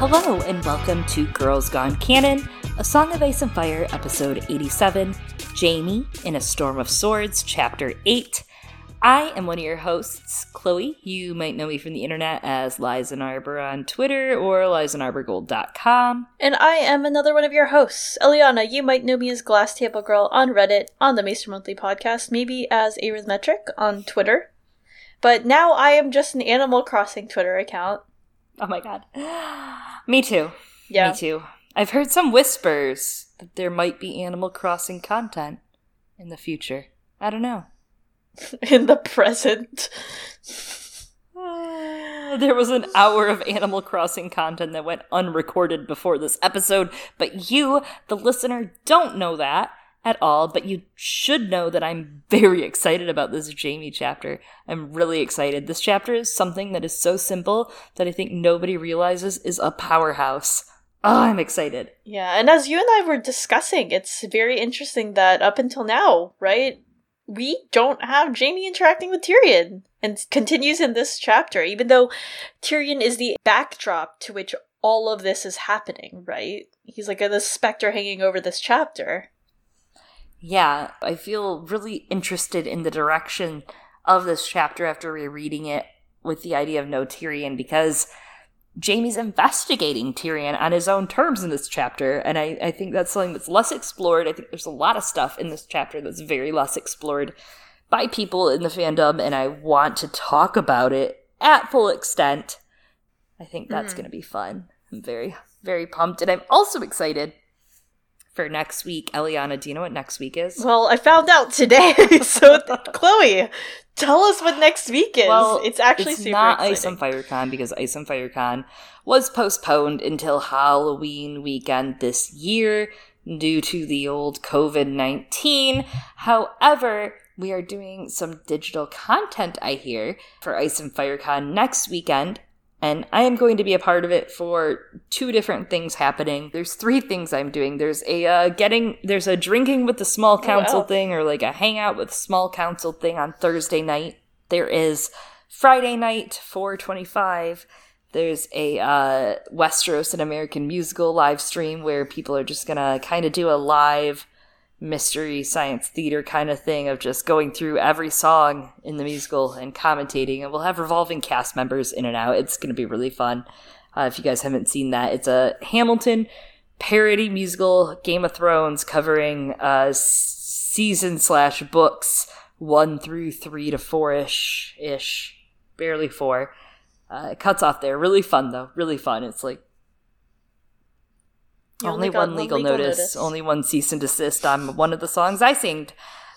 Hello, and welcome to Girls Gone Canon, A Song of Ice and Fire, episode 87, Jamie in a Storm of Swords, chapter 8. I am one of your hosts, Chloe. You might know me from the internet as Liza Arbor on Twitter or LizaNarborGold.com. And I am another one of your hosts, Eliana. You might know me as Glass Table Girl on Reddit, on the Maester Monthly podcast, maybe as Arithmetric on Twitter. But now I am just an Animal Crossing Twitter account. Oh my god. Me too. Yeah. Me too. I've heard some whispers that there might be Animal Crossing content in the future. I don't know. In the present. Ah, there was an hour of Animal Crossing content that went unrecorded before this episode, but you, the listener, don't know that at all, but you should know that I'm very excited about this Jamie chapter. I'm really excited. This chapter is something that is so simple that I think nobody realizes is a powerhouse. Oh, I'm excited. Yeah, and as you and I were discussing, it's very interesting that up until now, right, we don't have Jamie interacting with Tyrion and continues in this chapter, even though Tyrion is the backdrop to which all of this is happening, right? He's like a, the specter hanging over this chapter. Yeah, I feel really interested in the direction of this chapter after rereading it with the idea of no Tyrion because Jamie's investigating Tyrion on his own terms in this chapter, and I, I think that's something that's less explored. I think there's a lot of stuff in this chapter that's very less explored by people in the fandom, and I want to talk about it at full extent. I think that's mm. going to be fun. I'm very, very pumped, and I'm also excited for next week. Eliana, do you know what next week is? Well, I found out today. so, Chloe, tell us what next week is. Well, it's actually it's super not exciting. Ice and FireCon because Ice and FireCon was postponed until Halloween weekend this year due to the old COVID 19. However, we are doing some digital content, I hear, for Ice and FireCon next weekend and I am going to be a part of it for two different things happening. There's three things I'm doing. There's a uh, getting there's a drinking with the small oh, council oh, wow. thing or like a hangout with small council thing on Thursday night. There is Friday night 425. There's a uh, Westeros: An American musical live stream where people are just gonna kind of do a live mystery science theater kind of thing of just going through every song in the musical and commentating and we'll have revolving cast members in and out. It's going to be really fun. Uh, if you guys haven't seen that it's a hamilton parody musical game of thrones covering uh, season slash books one through three to four ish ish barely four. Uh, it cuts off there. Really fun though. Really fun. It's like only, only one legal, legal notice, notice, only one cease and desist on one of the songs I sing.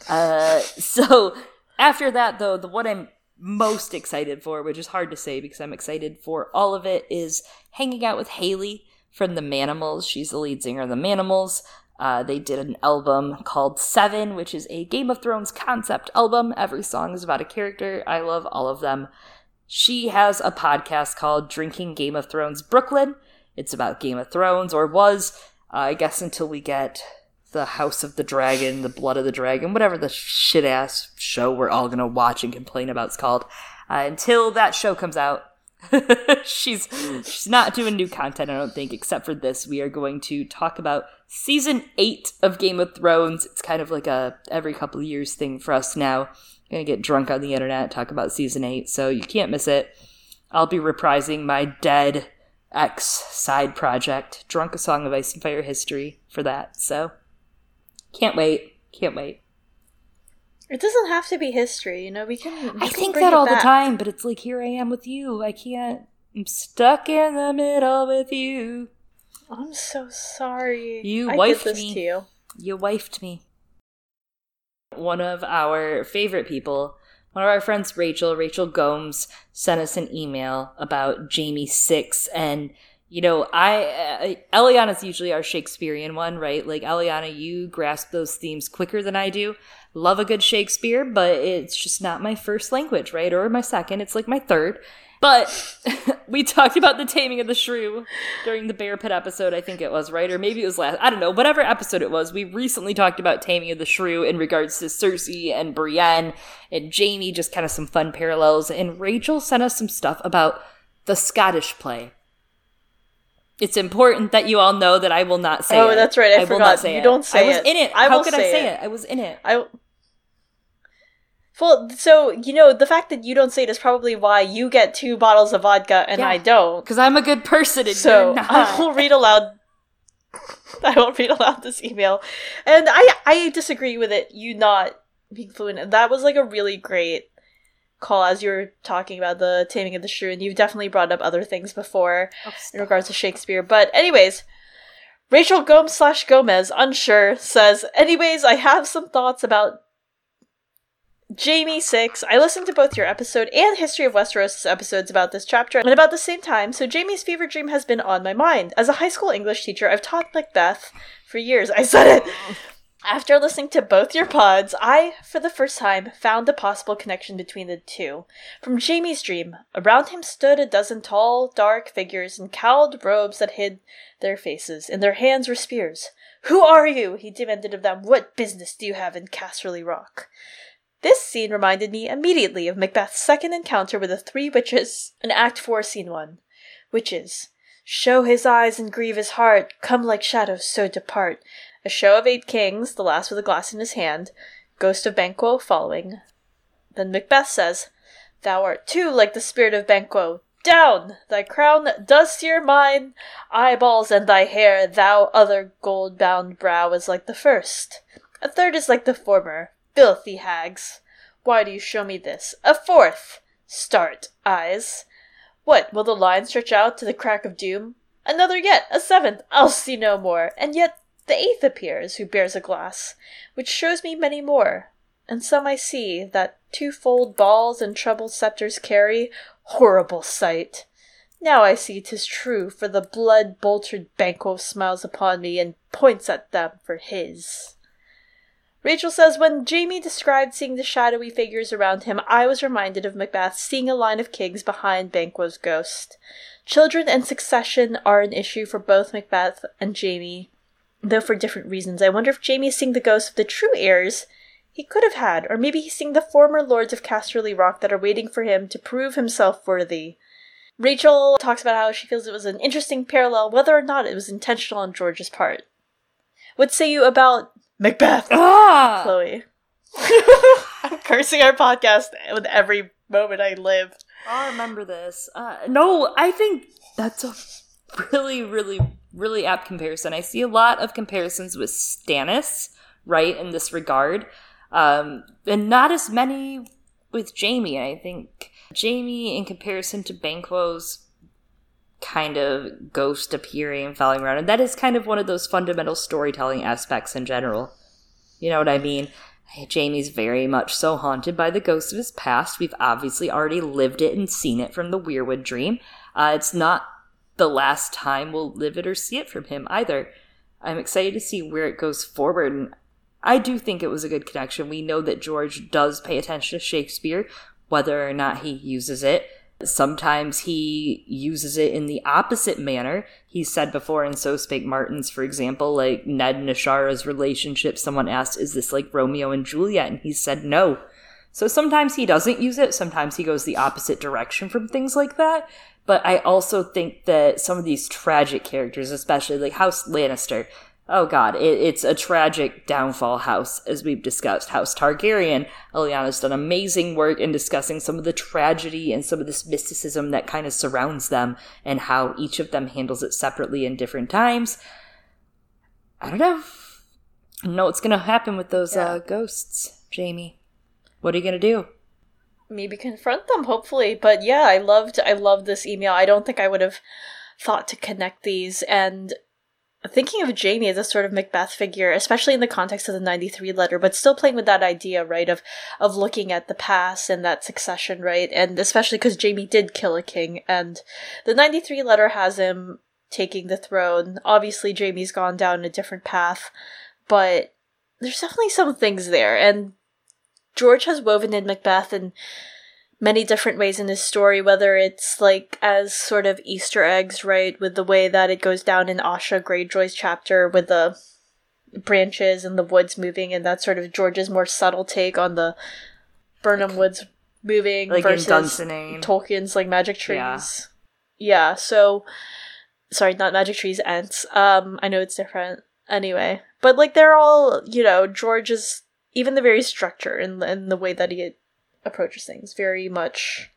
Uh, so after that, though, the what I'm most excited for, which is hard to say because I'm excited for all of it, is hanging out with Haley from the Manimals. She's the lead singer of the Manimals. Uh, they did an album called Seven, which is a Game of Thrones concept album. Every song is about a character. I love all of them. She has a podcast called Drinking Game of Thrones Brooklyn, it's about Game of Thrones, or was, uh, I guess, until we get the House of the Dragon, the Blood of the Dragon, whatever the shit ass show we're all gonna watch and complain about is called. Uh, until that show comes out, she's she's not doing new content, I don't think, except for this. We are going to talk about season eight of Game of Thrones. It's kind of like a every couple of years thing for us now. I'm gonna get drunk on the internet, talk about season eight, so you can't miss it. I'll be reprising my dead X side project, Drunk a Song of Ice and Fire History for that. So can't wait. Can't wait. It doesn't have to be history, you know. We can. I think that all back. the time, but it's like here I am with you. I can't. I'm stuck in the middle with you. I'm so sorry. You I wifed me. To you. you wifed me. One of our favorite people one of our friends, Rachel, Rachel Gomes, sent us an email about Jamie Six, and you know, I uh, Eliana's usually our Shakespearean one, right? Like Eliana, you grasp those themes quicker than I do. Love a good Shakespeare, but it's just not my first language, right? Or my second. It's like my third. But we talked about the taming of the shrew during the bear pit episode, I think it was, right? Or maybe it was last. I don't know. Whatever episode it was, we recently talked about taming of the shrew in regards to Cersei and Brienne and Jamie, just kind of some fun parallels. And Rachel sent us some stuff about the Scottish play. It's important that you all know that I will not say oh, it. that's right. I, I forgot. will not say you it. don't say I was it. in it. I How could I say say it. it? I was in it. I. Well, so you know the fact that you don't say it is probably why you get two bottles of vodka and Yeah. I don't. Because I'm a good person and So. I will read aloud. I won't read aloud this email, and I I disagree with it. You not being fluent. That was like a really great call as you were talking about the taming of the shrew, and you've definitely brought up other things before oh, in regards to Shakespeare. But anyways, Rachel Gomes slash Gomez, unsure, says, anyways, I have some thoughts about Jamie 6. I listened to both your episode and History of Westeros episodes about this chapter at about the same time, so Jamie's fever dream has been on my mind. As a high school English teacher, I've taught Macbeth for years. I said it! After listening to both your pods, I, for the first time, found a possible connection between the two. From Jamie's dream, around him stood a dozen tall, dark figures in cowled robes that hid their faces. In their hands were spears. Who are you? he demanded of them. What business do you have in Casterly Rock? This scene reminded me immediately of Macbeth's second encounter with the three witches in Act 4, Scene 1. Witches. Show his eyes and grieve his heart, come like shadows, so depart. A show of eight kings, the last with a glass in his hand, ghost of Banquo following. Then Macbeth says, Thou art too like the spirit of Banquo. Down! Thy crown does sear mine eyeballs and thy hair, thou other gold bound brow is like the first. A third is like the former. Filthy hags. Why do you show me this? A fourth! Start, eyes. What, will the line stretch out to the crack of doom? Another yet, a seventh, I'll see no more. And yet the eighth appears, who bears a glass, which shows me many more. And some I see that twofold balls and treble scepters carry. Horrible sight! Now I see 'tis true, for the blood boltered Banquo smiles upon me and points at them for his. Rachel says, when Jamie described seeing the shadowy figures around him, I was reminded of Macbeth seeing a line of kings behind Banquo's ghost. Children and succession are an issue for both Macbeth and Jamie, though for different reasons. I wonder if Jamie is seeing the ghosts of the true heirs he could have had, or maybe he's seeing the former lords of Casterly Rock that are waiting for him to prove himself worthy. Rachel talks about how she feels it was an interesting parallel, whether or not it was intentional on George's part. What say you about Macbeth? Ah! Chloe. I'm cursing our podcast with every moment I live. I'll remember this. Uh, no, I think that's a really, really, really apt comparison. I see a lot of comparisons with Stannis, right, in this regard, um, and not as many with Jamie. I think Jamie, in comparison to Banquo's kind of ghost appearing and following around, and that is kind of one of those fundamental storytelling aspects in general. You know what I mean? Jamie's very much so haunted by the ghosts of his past. We've obviously already lived it and seen it from the Weirwood dream. Uh, it's not the last time we'll live it or see it from him either. I'm excited to see where it goes forward. And I do think it was a good connection. We know that George does pay attention to Shakespeare, whether or not he uses it. Sometimes he uses it in the opposite manner. He said before in So Spake Martins, for example, like Ned and Ashara's relationship, someone asked, Is this like Romeo and Juliet? And he said no. So sometimes he doesn't use it, sometimes he goes the opposite direction from things like that. But I also think that some of these tragic characters, especially like House Lannister, oh god, it, it's a tragic downfall house, as we've discussed. House Targaryen, Eliana's done amazing work in discussing some of the tragedy and some of this mysticism that kind of surrounds them and how each of them handles it separately in different times. I don't know. I don't know what's gonna happen with those Yeah. uh, ghosts, Jamie. What are you gonna do? Maybe confront them, hopefully. But yeah, I loved I loved this email. I don't think I would have thought to connect these and thinking of Jamie as a sort of Macbeth figure, especially in the context of the 93 letter, but still playing with that idea, right, of of looking at the past and that succession, right? And especially because Jamie did kill a king, and the 93 letter has him taking the throne. Obviously, Jamie's gone down a different path, but there's definitely some things there, and George has woven in Macbeth in many different ways in his story, whether it's like as sort of Easter eggs, right, with the way that it goes down in Asha Greyjoy's chapter with the branches and the woods moving, and that's sort of George's more subtle take on the Birnam Woods moving Like versus Tolkien's like magic trees. Yeah. Yeah. so sorry, not magic trees, ants. Um, I know it's different. Anyway, but like they're all, you know, George's even the very structure and and the way that he approaches things very much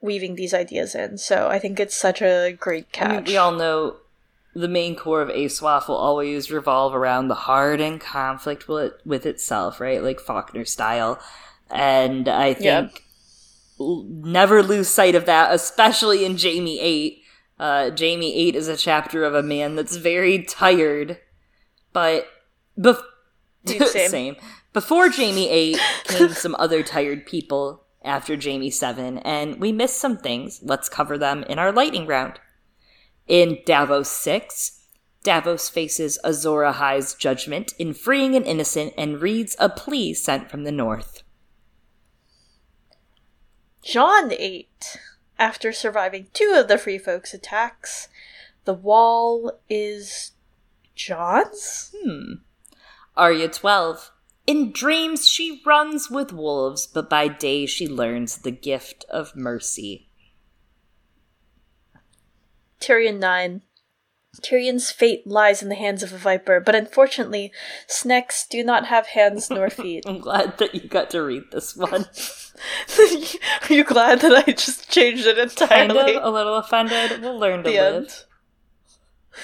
weaving these ideas in. So I think it's such a great catch. I mean, we all know the main core of ASOIAF will always revolve around the heart and conflict with, with itself, right? Like Faulkner style. And I think yep. never lose sight of that, especially in Jamie 8. Uh, Jamie 8 is a chapter of a man that's very tired, but bef- same. same. Before Jamie 8 came some other tired people after Jamie 7, and we missed some things. Let's cover them in our lightning round. In Davos 6, Davos faces Azor Ahai's judgment in freeing an innocent and reads a plea sent from the north. Jon 8. After surviving two of the Free Folks' attacks, the wall is Jon's? Hmm. Arya 12. In dreams, she runs with wolves, but by day she learns the gift of mercy. Tyrion 9. Tyrion's fate lies in the hands of a viper, but unfortunately, snakes do not have hands nor feet. I'm glad that you got to read this one. Are you glad that I just changed it entirely? Kind of, a little offended. We'll learn to the live. End.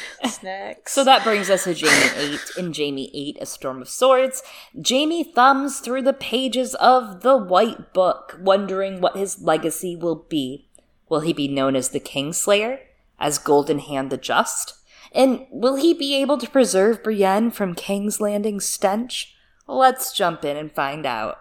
Snacks. So that brings us to Jamie 8. In Jamie 8, A Storm of Swords, Jamie thumbs through the pages of the White Book, wondering what his legacy will be. Will he be known as the Kingslayer? As Golden Hand the Just? And will he be able to preserve Brienne from King's Landing stench? Let's jump in and find out.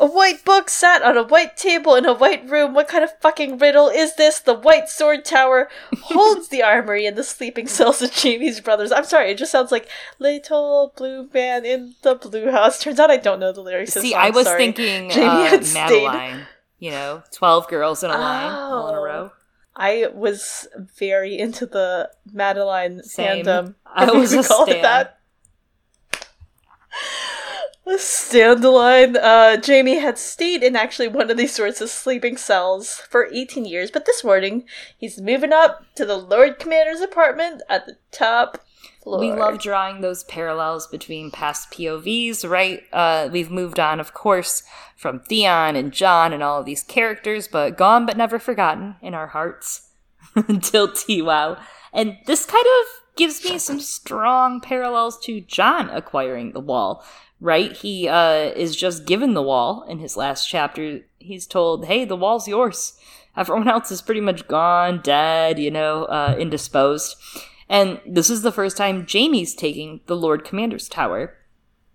A white book sat on a white table in a white room. What kind of fucking riddle is this? The White Sword Tower holds the armory and the sleeping cells of Jamie's brothers. I'm sorry, it just sounds like Little Blue Man in the Blue House. Turns out I don't know the lyrics. See, I was sorry. thinking Jamie uh, Madeline. You know, 12 girls in a line, oh. all in a row. I was very into the Madeline Same. fandom. I was a stan. that. The standalone. Uh, Jamie had stayed in actually one of these sorts of sleeping cells for 18 years, but this morning he's moving up to the Lord Commander's apartment at the top floor. We love drawing those parallels between past POVs, right? Uh, we've moved on, of course, from Theon and Jon and all of these characters, but gone but never forgotten in our hearts until TWOW. And this kind of gives me some strong parallels to Jon acquiring the wall right? He uh, is just given the wall in his last chapter. He's told, hey, the wall's yours. Everyone else is pretty much gone, dead, you know, uh, indisposed. And this is the first time Jamie's taking the Lord Commander's Tower.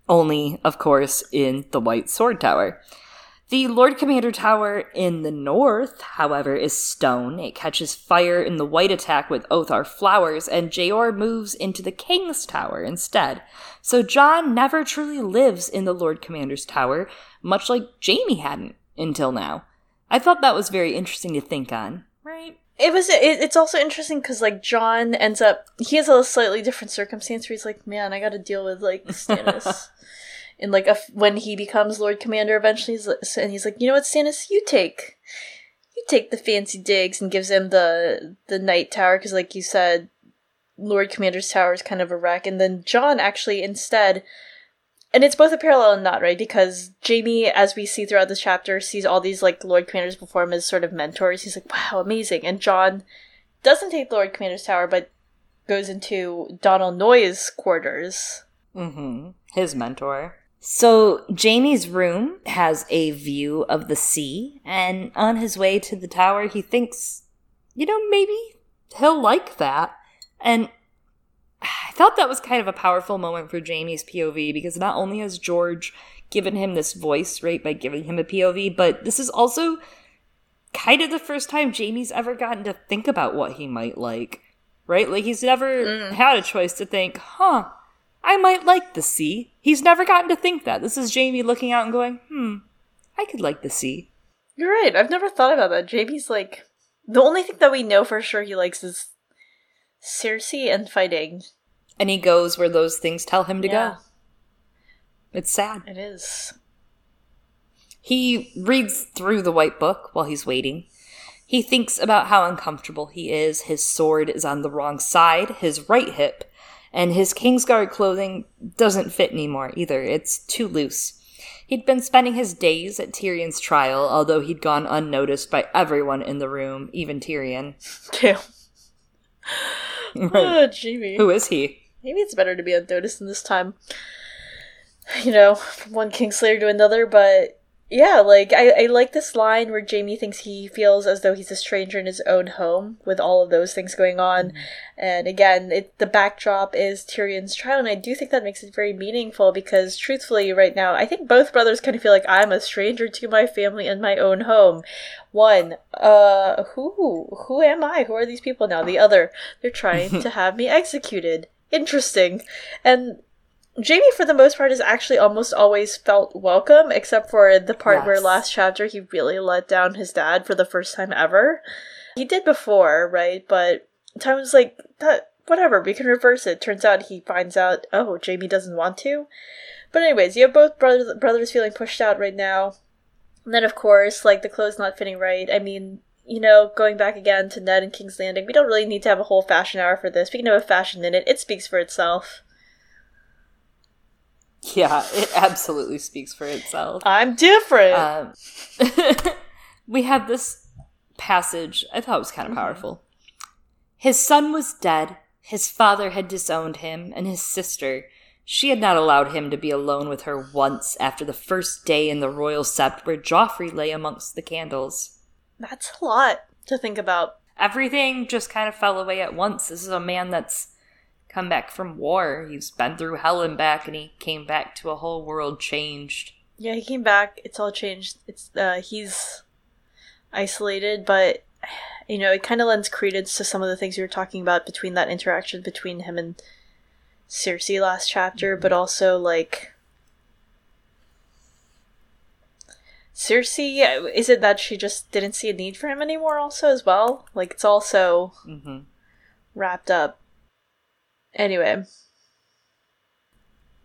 Only, of course, in the White Sword Tower. The Lord Commander Tower in the north, however, is stone. It catches fire in the wight attack with Othor flowers, and Jeor moves into the King's Tower instead. So Jon never truly lives in the Lord Commander's Tower, much like Jamie hadn't until now. I thought that was very interesting to think on, right? It was. It, it's also interesting because like Jon ends up. He has a slightly different circumstance where he's like, "Man, I got to deal with like Stannis." and like when he becomes Lord Commander eventually, he's, and he's like, you know what, Stannis, you take, you take the fancy digs, and gives him the the Night Tower because, like you said, Lord Commander's Tower is kind of a wreck, and then Jon actually instead. And it's both a parallel and not, right? Because Jamie, as we see throughout this chapter, sees all these like Lord Commanders before him as sort of mentors. He's like, wow, amazing. And Jon doesn't take Lord Commander's Tower, but goes into Donal Noye's quarters. Mm-hmm. His mentor. So Jamie's room has a view of the sea, and on his way to the tower, he thinks, you know, maybe he'll like that. And I thought that was kind of a powerful moment for Jamie's POV because not only has George given him this voice, right, by giving him a POV, but this is also kind of the first time Jamie's ever gotten to think about what he might like, right? Like he's never mm. had a choice to think, huh, I might like the sea. He's never gotten to think that. This is Jamie looking out and going, hmm, I could like the sea. You're right. I've never thought about that. Jamie's like, the only thing that we know for sure he likes is Cersei and fighting. And he goes where those things tell him to yeah. go. It's sad. It is. He reads through the white book while he's waiting. He thinks about how uncomfortable he is. His sword is on the wrong side, his right hip, and his Kingsguard clothing doesn't fit anymore either. It's too loose. He'd been spending his days at Tyrion's trial, although he'd gone unnoticed by everyone in the room, even Tyrion. Damn. Right. Oh, Jamie. Who is he? Maybe it's better to be unnoticed in this time. You know, from one Kingslayer to another, but yeah, like I, I like this line where Jamie thinks he feels as though he's a stranger in his own home with all of those things going on. Mm-hmm. And again, it the backdrop is Tyrion's trial, and I do think that makes it very meaningful because truthfully, right now, I think both brothers kind of feel like I'm a stranger to my family and my own home. One, uh, who who am I? Who are these people now? The other, they're trying to have me executed. Interesting. And Jamie, for the most part, has actually almost always felt welcome, except for the part where last chapter he really let down his dad for the first time ever. He did before, right? But time was like that. Whatever, we can reverse it. Turns out he finds out, oh, Jamie doesn't want to. But anyways, you have both brothers brothers feeling pushed out right now. And then, of course, like the clothes not fitting right. I mean, you know, going back again to Ned and King's Landing, we don't really need to have a whole fashion hour for this. We can have a fashion minute. It speaks for itself. Yeah, it absolutely speaks for itself. I'm different. Um, we have this passage I thought it was kind of powerful. His son was dead, his father had disowned him, and his sister. She had not allowed him to be alone with her once after the first day in the royal sept where Joffrey lay amongst the candles. That's a lot to think about. Everything just kind of fell away at once. This is a man that's come back from war. He's been through hell and back, and he came back to a whole world changed. Yeah, he came back. It's all changed. It's uh he's isolated, but you know, it kind of lends credence to some of the things you were talking about between that interaction between him and Cersei last chapter, but also like Cersei, is it that she just didn't see a need for him anymore also as well? Like it's also hmm wrapped up. Anyway,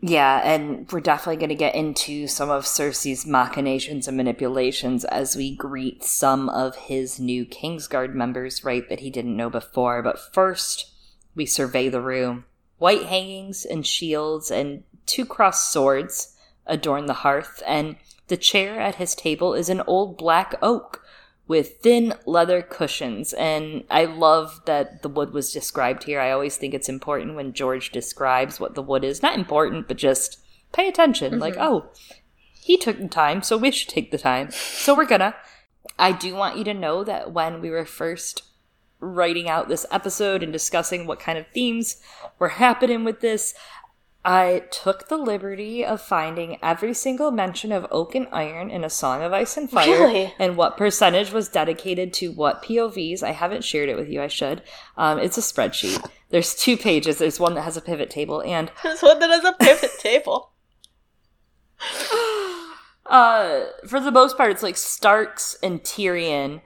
Yeah, and we're definitely going to get into some of Cersei's machinations and manipulations as we greet some of his new Kingsguard members, right, that he didn't know before. But first, we survey the room. White hangings and shields and two crossed swords adorn the hearth, and the chair at his table is an old black oak with thin leather cushions. And I love that the wood was described here. I always think it's important when George describes what the wood is. Not important, but just pay attention. Like, mm-hmm. oh, he took the time, so we should take the time. So we're gonna. I do want you to know that when we were first writing out this episode and discussing what kind of themes were happening with this, I took the liberty of finding every single mention of oak and iron in A Song of Ice and Fire Really? and what percentage was dedicated to what POVs. I haven't shared it with you, I should. Um, it's a spreadsheet. There's two pages. There's one that has a pivot table, and there's one that has a pivot table. uh, for the most part, it's like Starks and Tyrion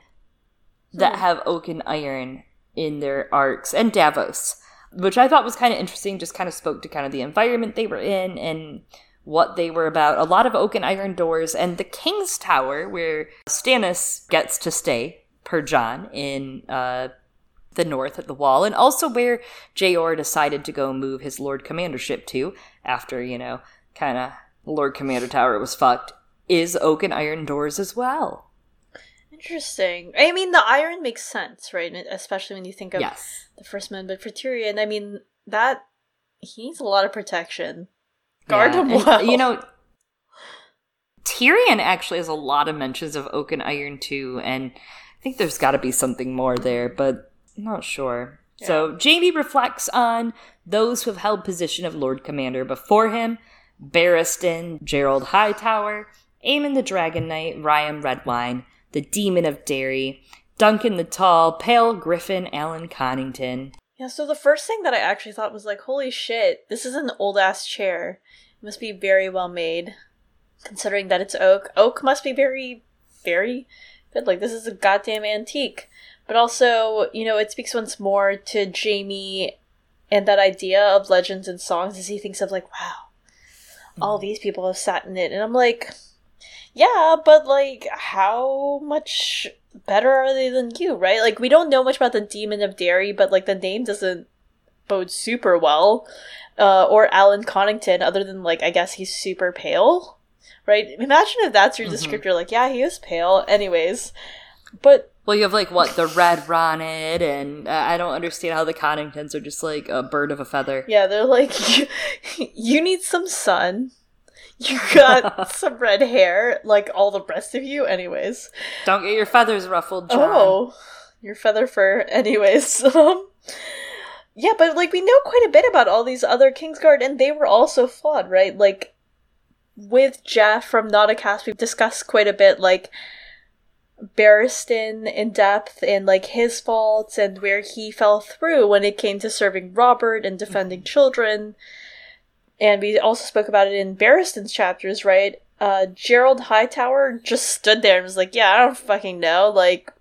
that have oak and iron in their arcs, and Davos, which I thought was kind of interesting. Just kind of spoke to kind of the environment they were in and what they were about. A lot of oak and iron doors, and the King's Tower, where Stannis gets to stay per Jon in uh, the north at the wall, and also where Jeor decided to go move his Lord Commandership to after you know kind of Lord Commander Tower was fucked. Is oak and iron doors as well? Interesting. I mean, the iron makes sense, right? Especially when you think of Yes. the first man, but for Tyrion, I mean, that he needs a lot of protection. Guard Yeah, him and, well. You know, Tyrion actually has a lot of mentions of oak and iron too, and I think there's got to be something more there, but I'm not sure. So Jamie reflects on those who have held position of Lord Commander before him: Barristan, Gerald Hightower, Aemon the Dragon Knight, Ryam Redwyne, the Demon of Darry, Duncan the Tall, Pale Griffin, Alyn Connington. Yeah, so the first thing that I actually thought was like, holy shit, this is an old ass chair. It must be very well made. Considering that it's oak. Oak must be very, very good. Like, this is a goddamn antique. But also, you know, it speaks once more to Jamie and that idea of legends and songs as he thinks of, like, wow, all mm. these people have sat in it. And I'm like, yeah, but like, how much better are they than you, right? Like we don't know much about the demon of Darry, but like the name doesn't bode super well. Uh, or Alyn Connington, other than like I guess he's super pale, right? Imagine if that's your Mhm. descriptor. Like, yeah, he is pale. Anyways, but Well, you have like what the red Ronnet, and uh, I don't understand how the Conningtons are just like a bird of a feather. yeah, they're like, you, you need some sun. You got some red hair, like all the rest of you. Anyways, Don't get your feathers ruffled, Jon. Oh, your feather fur. Anyways, um, yeah, but like we know quite a bit about all these other Kingsguard, and they were also flawed, right? Like with Jeff from Not a Cast, we've discussed quite a bit, like Barristan in depth and like his faults and where he fell through when it came to serving Robert and defending children. And we also spoke about it in Barristan's chapters, right? Uh, Gerald Hightower just stood there and was like, "Yeah, I don't fucking know." Like,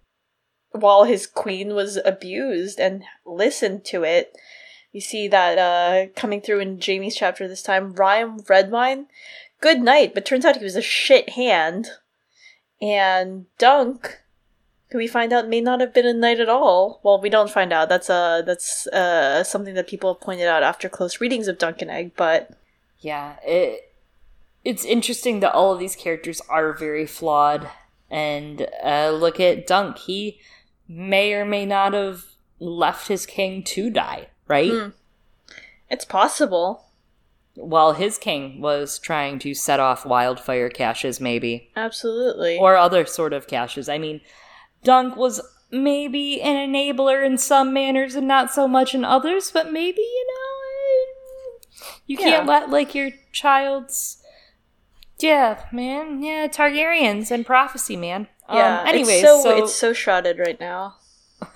while his queen was abused and listened to it. You see that uh, coming through in Jamie's chapter this time. Ryam Redwyne, good knight, but turns out he was a shit hand. And Dunk, who we find out may not have been a knight at all. Well, we don't find out. That's uh that's uh something that people have pointed out after close readings of Dunk and Egg. But Yeah, it it's interesting that all of these characters are very flawed. And uh, look at Dunk; he may or may not have left his king to die, right? Hmm. it's possible. While his king was trying to set off wildfire caches, maybe. Absolutely. or other sort of caches. I mean, Dunk was maybe an enabler in some manners and not so much in others, but maybe, you know, you can't Yeah. let, like, your child's. Yeah, man. Yeah, Targaryens and prophecy, man. yeah. Um, anyways, it's so, so. it's so shrouded right now.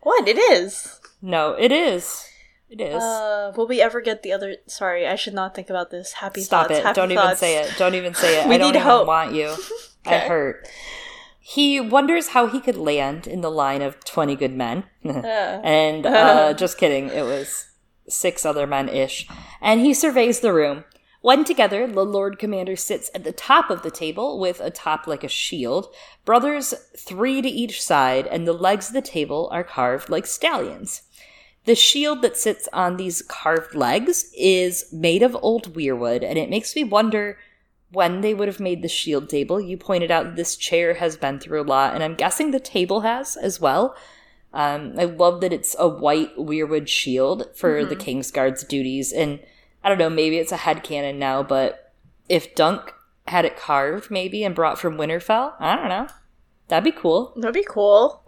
What it is? no, it is. It is. Uh, will we ever get the other? Sorry, I should not think about this. Happy Stop thoughts. it. happy Don't even say it. Don't even say it. We I don't need even hope. want you. I hurt. He wonders how he could land in the line of 20 good men. Uh, and uh, just kidding, it was six other men ish. And he surveys the room. When together, the Lord Commander sits at the top of the table with a top like a shield, brothers three to each side, and the legs of the table are carved like stallions. The shield that sits on these carved legs is made of old weirwood, and it makes me wonder when they would have made the shield table. You pointed out this chair has been through a lot, and I'm guessing the table has as well. Um, I love that it's a white weirwood shield for the Kingsguard's duties, and I don't know, maybe it's a headcanon now, but if Dunk had it carved, maybe, and brought from Winterfell, I don't know. That'd be cool. that'd be cool.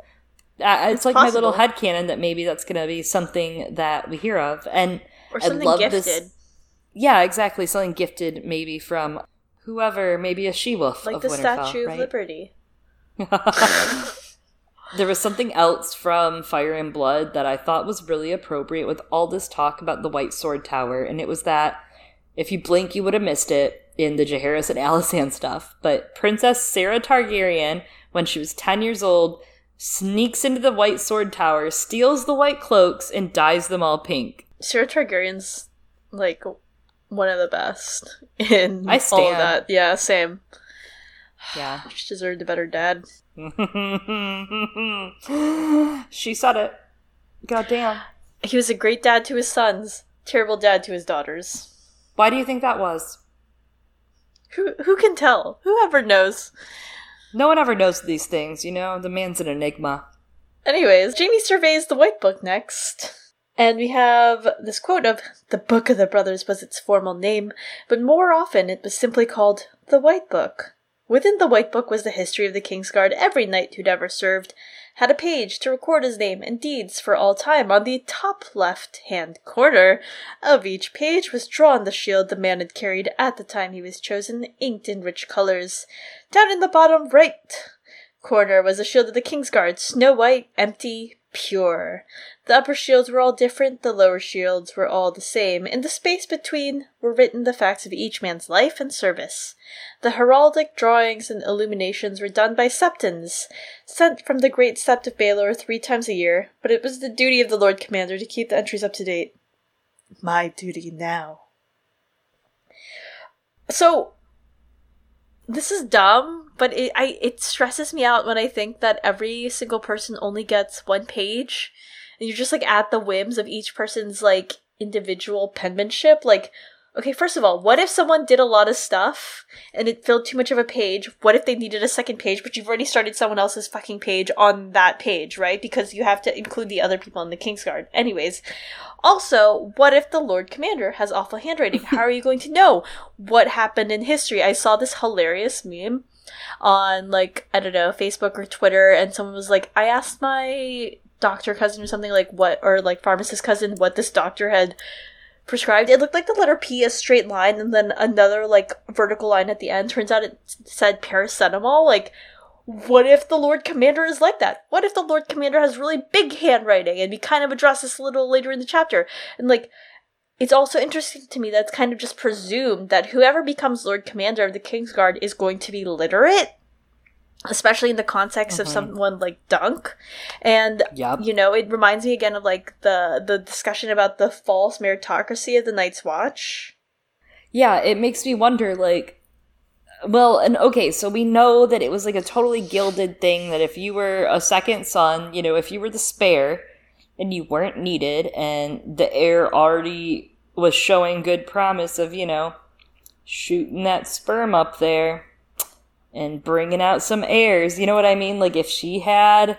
Uh, it's, It's like my little possible. headcanon that maybe that's going to be something that we hear of. And Or I love gifted. this- yeah, exactly. Something gifted maybe from whoever, maybe a she wolf like the Winterfell, Statue right? of Liberty. there was something else from Fire and Blood that I thought was really appropriate with all this talk about the White Sword Tower, and it was that if you blink, you would have missed it in the Jaehaerys and Alysanne stuff. But Princess Saera Targaryen, when she was 10 years old, sneaks into the White Sword Tower, steals the white cloaks, and dyes them all pink. Saera Targaryen's like one of the best in I all of that. Yeah, same. Yeah. She deserved a better dad. she said it. God damn. He was a great dad to his sons, terrible dad to his daughters. Why do you think that was? Who who can tell? Whoever knows. No one ever knows these things, you know? The man's an enigma. Anyways, Jamie surveys the White Book next. And we have this quote of the Book of the Brothers was its formal name, but more often it was simply called the White Book. Within the White Book was the history of the Kingsguard. Every knight who'd ever served had a page to record his name and deeds for all time. On the top left hand corner of each page was drawn the shield the man had carried at the time he was chosen, inked in rich colors. Down in the bottom right corner was the shield of the Kingsguard, snow white, empty, pure. The upper shields were all different, the lower shields were all the same. In the space between were written the facts of each man's life and service. The heraldic drawings and illuminations were done by septons, sent from the great sept of Baelor three times a year, but it was the duty of the Lord Commander to keep the entries up to date. My duty now. So, this is dumb, but it I it stresses me out when I think that every single person only gets one page, and you're just like at the whims of each person's like individual penmanship. Like, okay, first of all, what if someone did a lot of stuff and it filled too much of a page? What if they needed a second page, but you've already started someone else's fucking page on that page, right? Because you have to include the other people in the Kingsguard. Anyways, also, what if the Lord Commander has awful handwriting? How are you going to know what happened in history? I saw this hilarious meme on like I don't know Facebook or Twitter, and someone was like, "I asked my doctor cousin or something like what, or like pharmacist cousin, what this doctor had prescribed. It looked like the letter P, a straight line, and then another like vertical line at the end. Turns out it said paracetamol. Like, what if the Lord Commander is like that? What if the Lord Commander has really big handwriting? And we kind of address this a little later in the chapter. And like, it's also interesting to me that it's kind of just presumed that whoever becomes Lord Commander of the Kingsguard is going to be literate especially in the context mm-hmm. of someone like Dunk. And yep. you know, it reminds me again of like the the discussion about the false meritocracy of the Night's Watch. Yeah, it makes me wonder like well, and okay, so we know that it was like a totally gilded thing that if you were a second son, you know, if you were the spare and you weren't needed and the heir already was showing good promise of, you know, shooting that sperm up there and bringing out some heirs, you know what I mean? Like if she had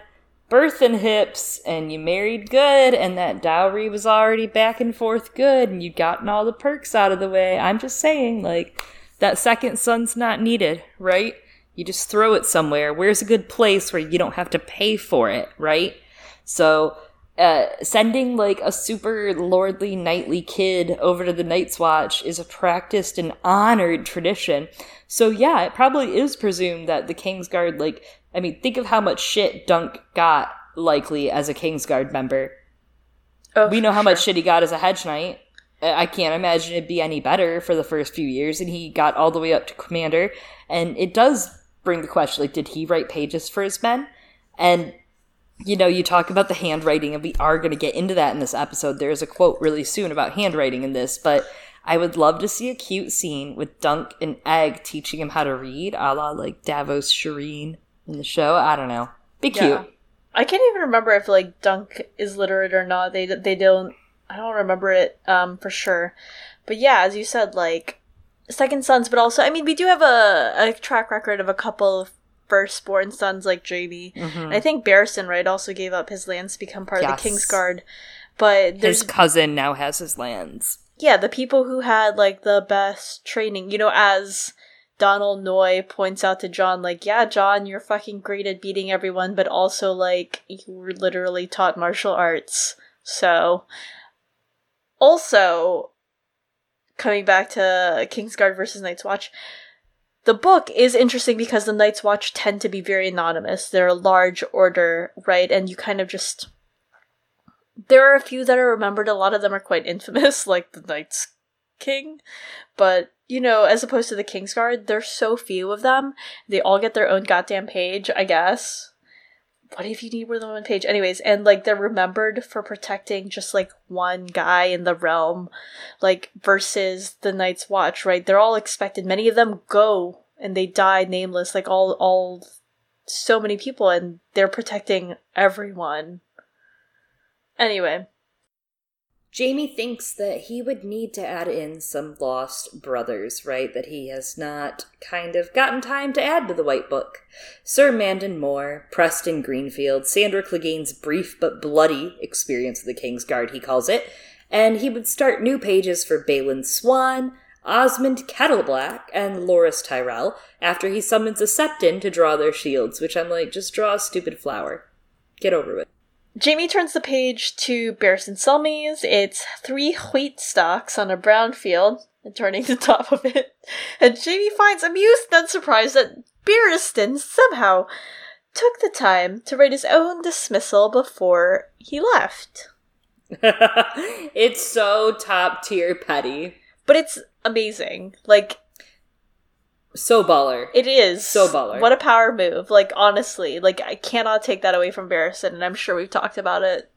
birthing hips and you married good and that dowry was already back and forth good and you'd gotten all the perks out of the way, I'm just saying, like, that second son's not needed, right? You just throw it somewhere. Where's a good place where you don't have to pay for it, right? So, uh, sending like a super lordly knightly kid over to the Night's Watch is a practiced and honored tradition. So yeah, it probably is presumed that the Kingsguard, like, I mean, think of how much shit Dunk got likely as a Kingsguard member. Oh, we know how much shit he got as a hedge knight. I can't imagine it'd be any better for the first few years, and he got all the way up to commander. And it does bring the question like, did he write pages for his men? And, you know, you talk about the handwriting, and we are going to get into that in this episode. There's a quote really soon about handwriting in this, but I would love to see a cute scene with Dunk and Egg teaching him how to read, a la like Davos Shireen in the show. I don't know. Be cute. Yeah. I can't even remember if like Dunk is literate or not. They they don't I don't remember it um, for sure. But yeah, as you said, like second sons, but also I mean we do have a, a track record of a couple of firstborn sons like Jamie. Mm-hmm. I think Barristan, right, also gave up his lands to become part yes. of the Kingsguard. But his cousin now has his lands. Yeah, the people who had like the best training, you know, as Donal Noye points out to Jon, like, yeah, Jon, you're fucking great at beating everyone, but also like you were literally taught martial arts. So also, coming back to Kingsguard versus Night's Watch, the book is interesting because the Night's Watch tend to be very anonymous. They're a large order, right? And you kind of just. There are a few that are remembered. A lot of them are quite infamous, like the Night's King. But, you know, as opposed to the Kingsguard, there's so few of them. They all get their own goddamn page, I guess what if you need more than one page? Anyways, and like they're remembered for protecting just like one guy in the realm, like versus the Night's Watch, right? They're all expected. Many of them go and they die nameless, like all all so many people, and they're protecting everyone. Anyway, Jaime thinks that he would need to add in some lost brothers, right? That he has not kind of gotten time to add to the White Book. Sir Mandon Moore, Preston Greenfield, Sandor Clegane's brief but bloody experience of the King's Guard, he calls it, and he would start new pages for Balon Swan, Osmond Kettleblack, and Loras Tyrell after he summons a Septon to draw their shields, which I'm like, just draw a stupid flower. Get over it. Jaime turns the page to Barristan Selmy's. It's three wheat stalks on a brown field, and turning the top of it. And Jamie finds amused and surprised that Barristan somehow took the time to write his own dismissal before he left. it's so top tier petty. But it's amazing. Like, so baller. It is. So baller. What a power move. Like, honestly, like, I cannot take that away from Barristan, and I'm sure we've talked about it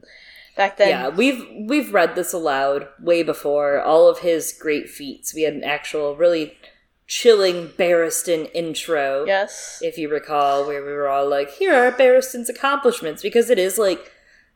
back then. Yeah, we've we've read this aloud way before. All of his great feats. We had an actual really chilling Barristan intro. Yes. If you recall, where we were all like, here are Barristan's accomplishments, because it is like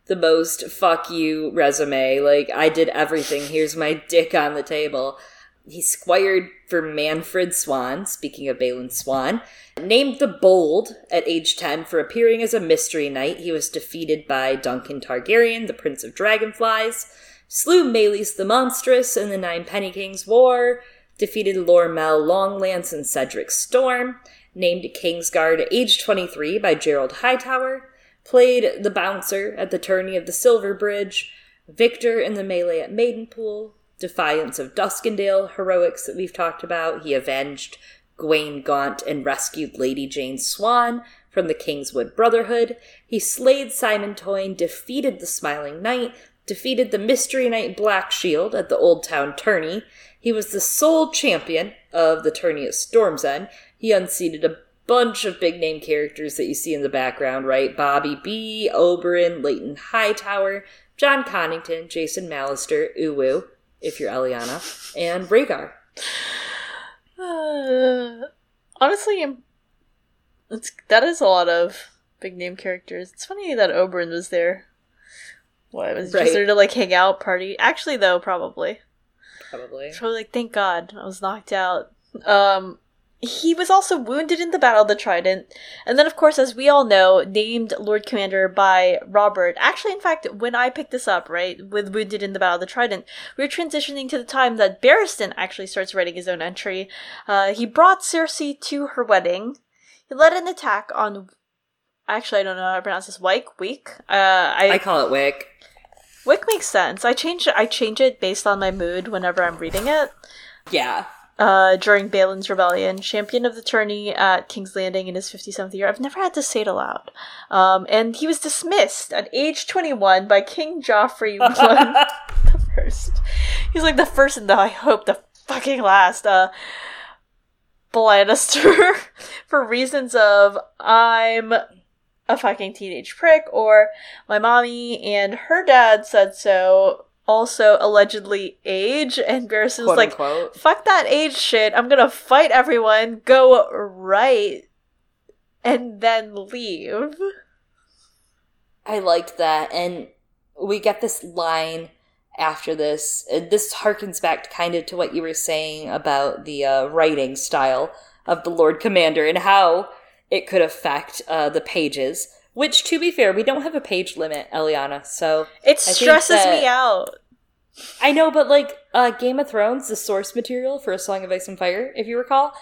the most fuck you resume. Like, I did everything. Here's my dick on the table. He squired for Manfred Swann, speaking of Balon Swann. Named the Bold at age 10 for appearing as a mystery knight, he was defeated by Duncan Targaryen, the Prince of Dragonflies, slew Maelys the Monstrous in the Nine Penny Kings War, defeated Lormel Longlance and Cedrik Storm, named Kingsguard at age 23 by Gerold Hightower, played the Bouncer at the tourney of the Silver Bridge, Victor in the melee at Maidenpool, Defiance of Duskendale heroics that we've talked about. He avenged Gwayne Gaunt and rescued Lady Jeyne Swann from the Kingswood Brotherhood. He slayed Simon Toyne, defeated the Smiling Knight, defeated the Mystery Knight Black Shield at the Old Town Tourney. He was the sole champion of the tourney at Storm's End. He unseated a bunch of big name characters that you see in the background, right? Bobby B, Oberyn, Leyton Hightower, Jon Connington, Jason Mallister, Uwu, if you're Eliana, and Rhaegar. Uh, honestly, it's, that is a lot of big name characters. It's funny that Oberyn was there. What was right. just there to like hang out, party? Actually, though, probably. Probably. Probably like, thank God I was knocked out. Um, he was also wounded in the Battle of the Trident, and then, of course, as we all know, named Lord Commander by Robert. Actually, in fact, when I picked this up, right, with Wounded in the Battle of the Trident, we are transitioning to the time that Barristan actually starts writing his own entry. Uh, he brought Cersei to her wedding. He led an attack on. Actually, I don't know how to pronounce this. Wyke, Week. Uh, I I call it Wick. Wick makes sense. I change I change it based on my mood whenever I'm reading it. Yeah uh, during Balon's rebellion, champion of the tourney at King's Landing in his 57th year. I've never had to say it aloud. Um, and he was dismissed at age 21 by King Joffrey I the first. He's like the first and the, I hope the fucking last, uh, Lannister for reasons of I'm a fucking teenage prick or my mommy and her dad said so also allegedly age, and Barristan was like, unquote. "Fuck that age shit! I'm gonna fight everyone, go right, and then leave." I liked that, and we get this line after this. This harkens back kind of to what you were saying about the uh, writing style of the Lord Commander and how it could affect uh, the pages. Which, to be fair, we don't have a page limit, Eliana. So it stresses me out. I know, but like uh, Game of Thrones, the source material for A Song of Ice and Fire, if you recall,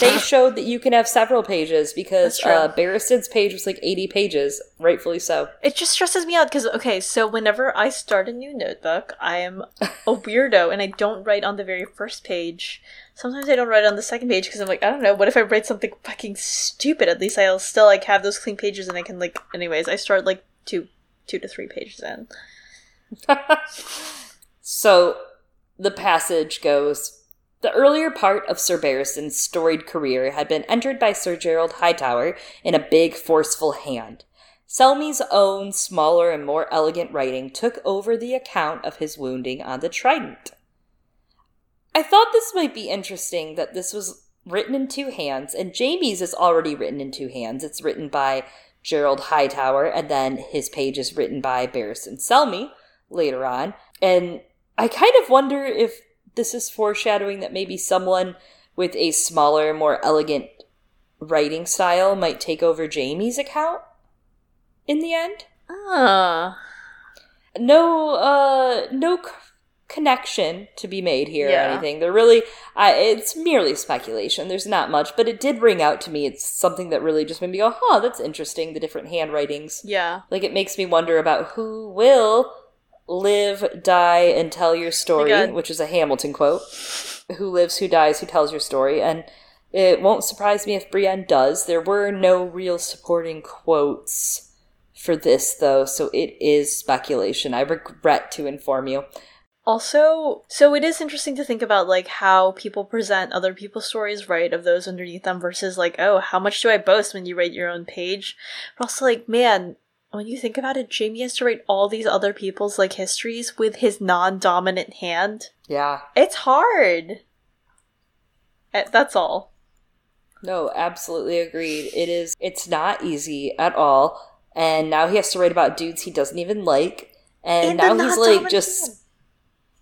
they showed that you can have several pages because uh, Barristan's page was like 80 pages, rightfully so. It just stresses me out because, okay, so whenever I start a new notebook, I am a weirdo and I don't write on the very first page. Sometimes I don't write on the second page because I'm like, I don't know, what if I write something fucking stupid? At least I'll still like have those clean pages and I can like, anyways, I start like two, two to three pages in. So the passage goes The earlier part of Sir Barristan's storied career had been entered by Sir Gerold Hightower in a big, forceful hand. Selmy's own smaller and more elegant writing took over the account of his wounding on the Trident. I thought this might be interesting that this was written in two hands, and Jaime's is already written in two hands. It's written by Gerold Hightower, and then his page is written by Barristan Selmy later on. And I kind of wonder if this is foreshadowing that maybe someone with a smaller, more elegant writing style might take over Jaime's account in the end. Ah. No, uh, no c- connection to be made here yeah. or anything. They're really, uh, it's merely speculation. There's not much, but it did ring out to me. It's something that really just made me go, huh, that's interesting, the different handwritings. Yeah. Like, it makes me wonder about who will live, die, and tell your story, which is a Hamilton quote. Who lives, who dies, who tells your story. And it won't surprise me if Brienne does. There were no real supporting quotes for this, though, so it is speculation. I regret to inform you. Also, so it is interesting to think about like how people present other people's stories, right, of those underneath them versus like, oh, how much do I boast when you write your own page? But also like, man, when you think about it, Jaime has to write all these other people's like histories with his non-dominant hand. Yeah. It's hard. Eh, that's all. No, absolutely agreed. It is. It's not easy at all. And now he has to write about dudes he doesn't even like. And now he's like just. Hand.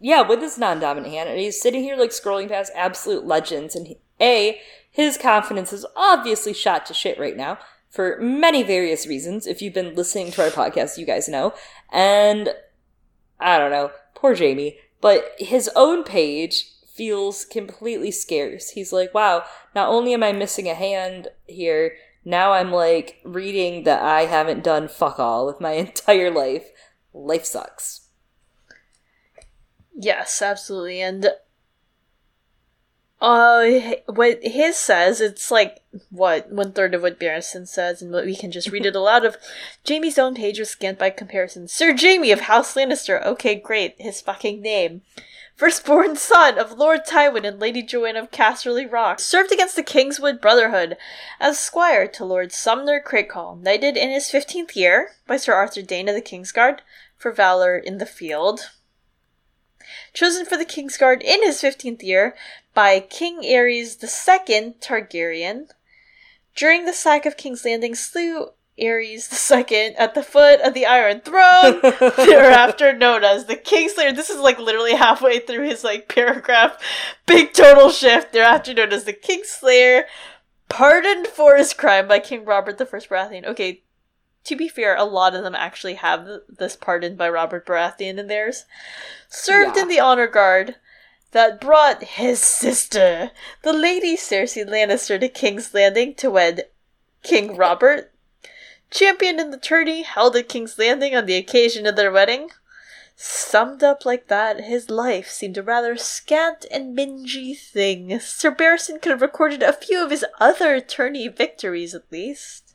Yeah, with his non dominant hand. And he's sitting here like scrolling past absolute legends. And he, A, his confidence is obviously shot to shit right now for many various reasons. If you've been listening to our podcast, you guys know. And I don't know, poor Jaime. But his own page feels completely scarce. He's like, wow, not only am I missing a hand here, now I'm like reading that I haven't done fuck all with my entire life. Life sucks. Yes, absolutely. And uh, what his says, it's like what one third of what Barristan says, and we can just read it aloud. Of Jaime's own page was scanned by comparison. Sir Jaime of House Lannister. Okay, great. His fucking name. Firstborn son of Lord Tywin and Lady Joanna of Casterly Rock, served against the Kingswood Brotherhood as squire to Lord Sumner Crakehall, knighted in his fifteenth year by Sir Arthur Dayne of the Kingsguard for valor in the field. Chosen for the Kingsguard in his fifteenth year by King Aerys II Targaryen. During the sack of King's Landing, slew Aerys II at the foot of the Iron Throne, thereafter known as the Kingslayer. This is like literally halfway through his like paragraph. Big total shift. Thereafter known as the Kingslayer, pardoned for his crime by King Robert the First Baratheon. Okay, to be fair, a lot of them actually have this pardoned by Robert Baratheon in theirs. Served yeah. in the honor guard that brought his sister, the Lady Cersei Lannister, to King's Landing to wed King Robert. Championed in the tourney held at King's Landing on the occasion of their wedding. Summed up like that, his life seemed a rather scant and mingy thing. Sir Barristan could have recorded a few of his other tourney victories at least.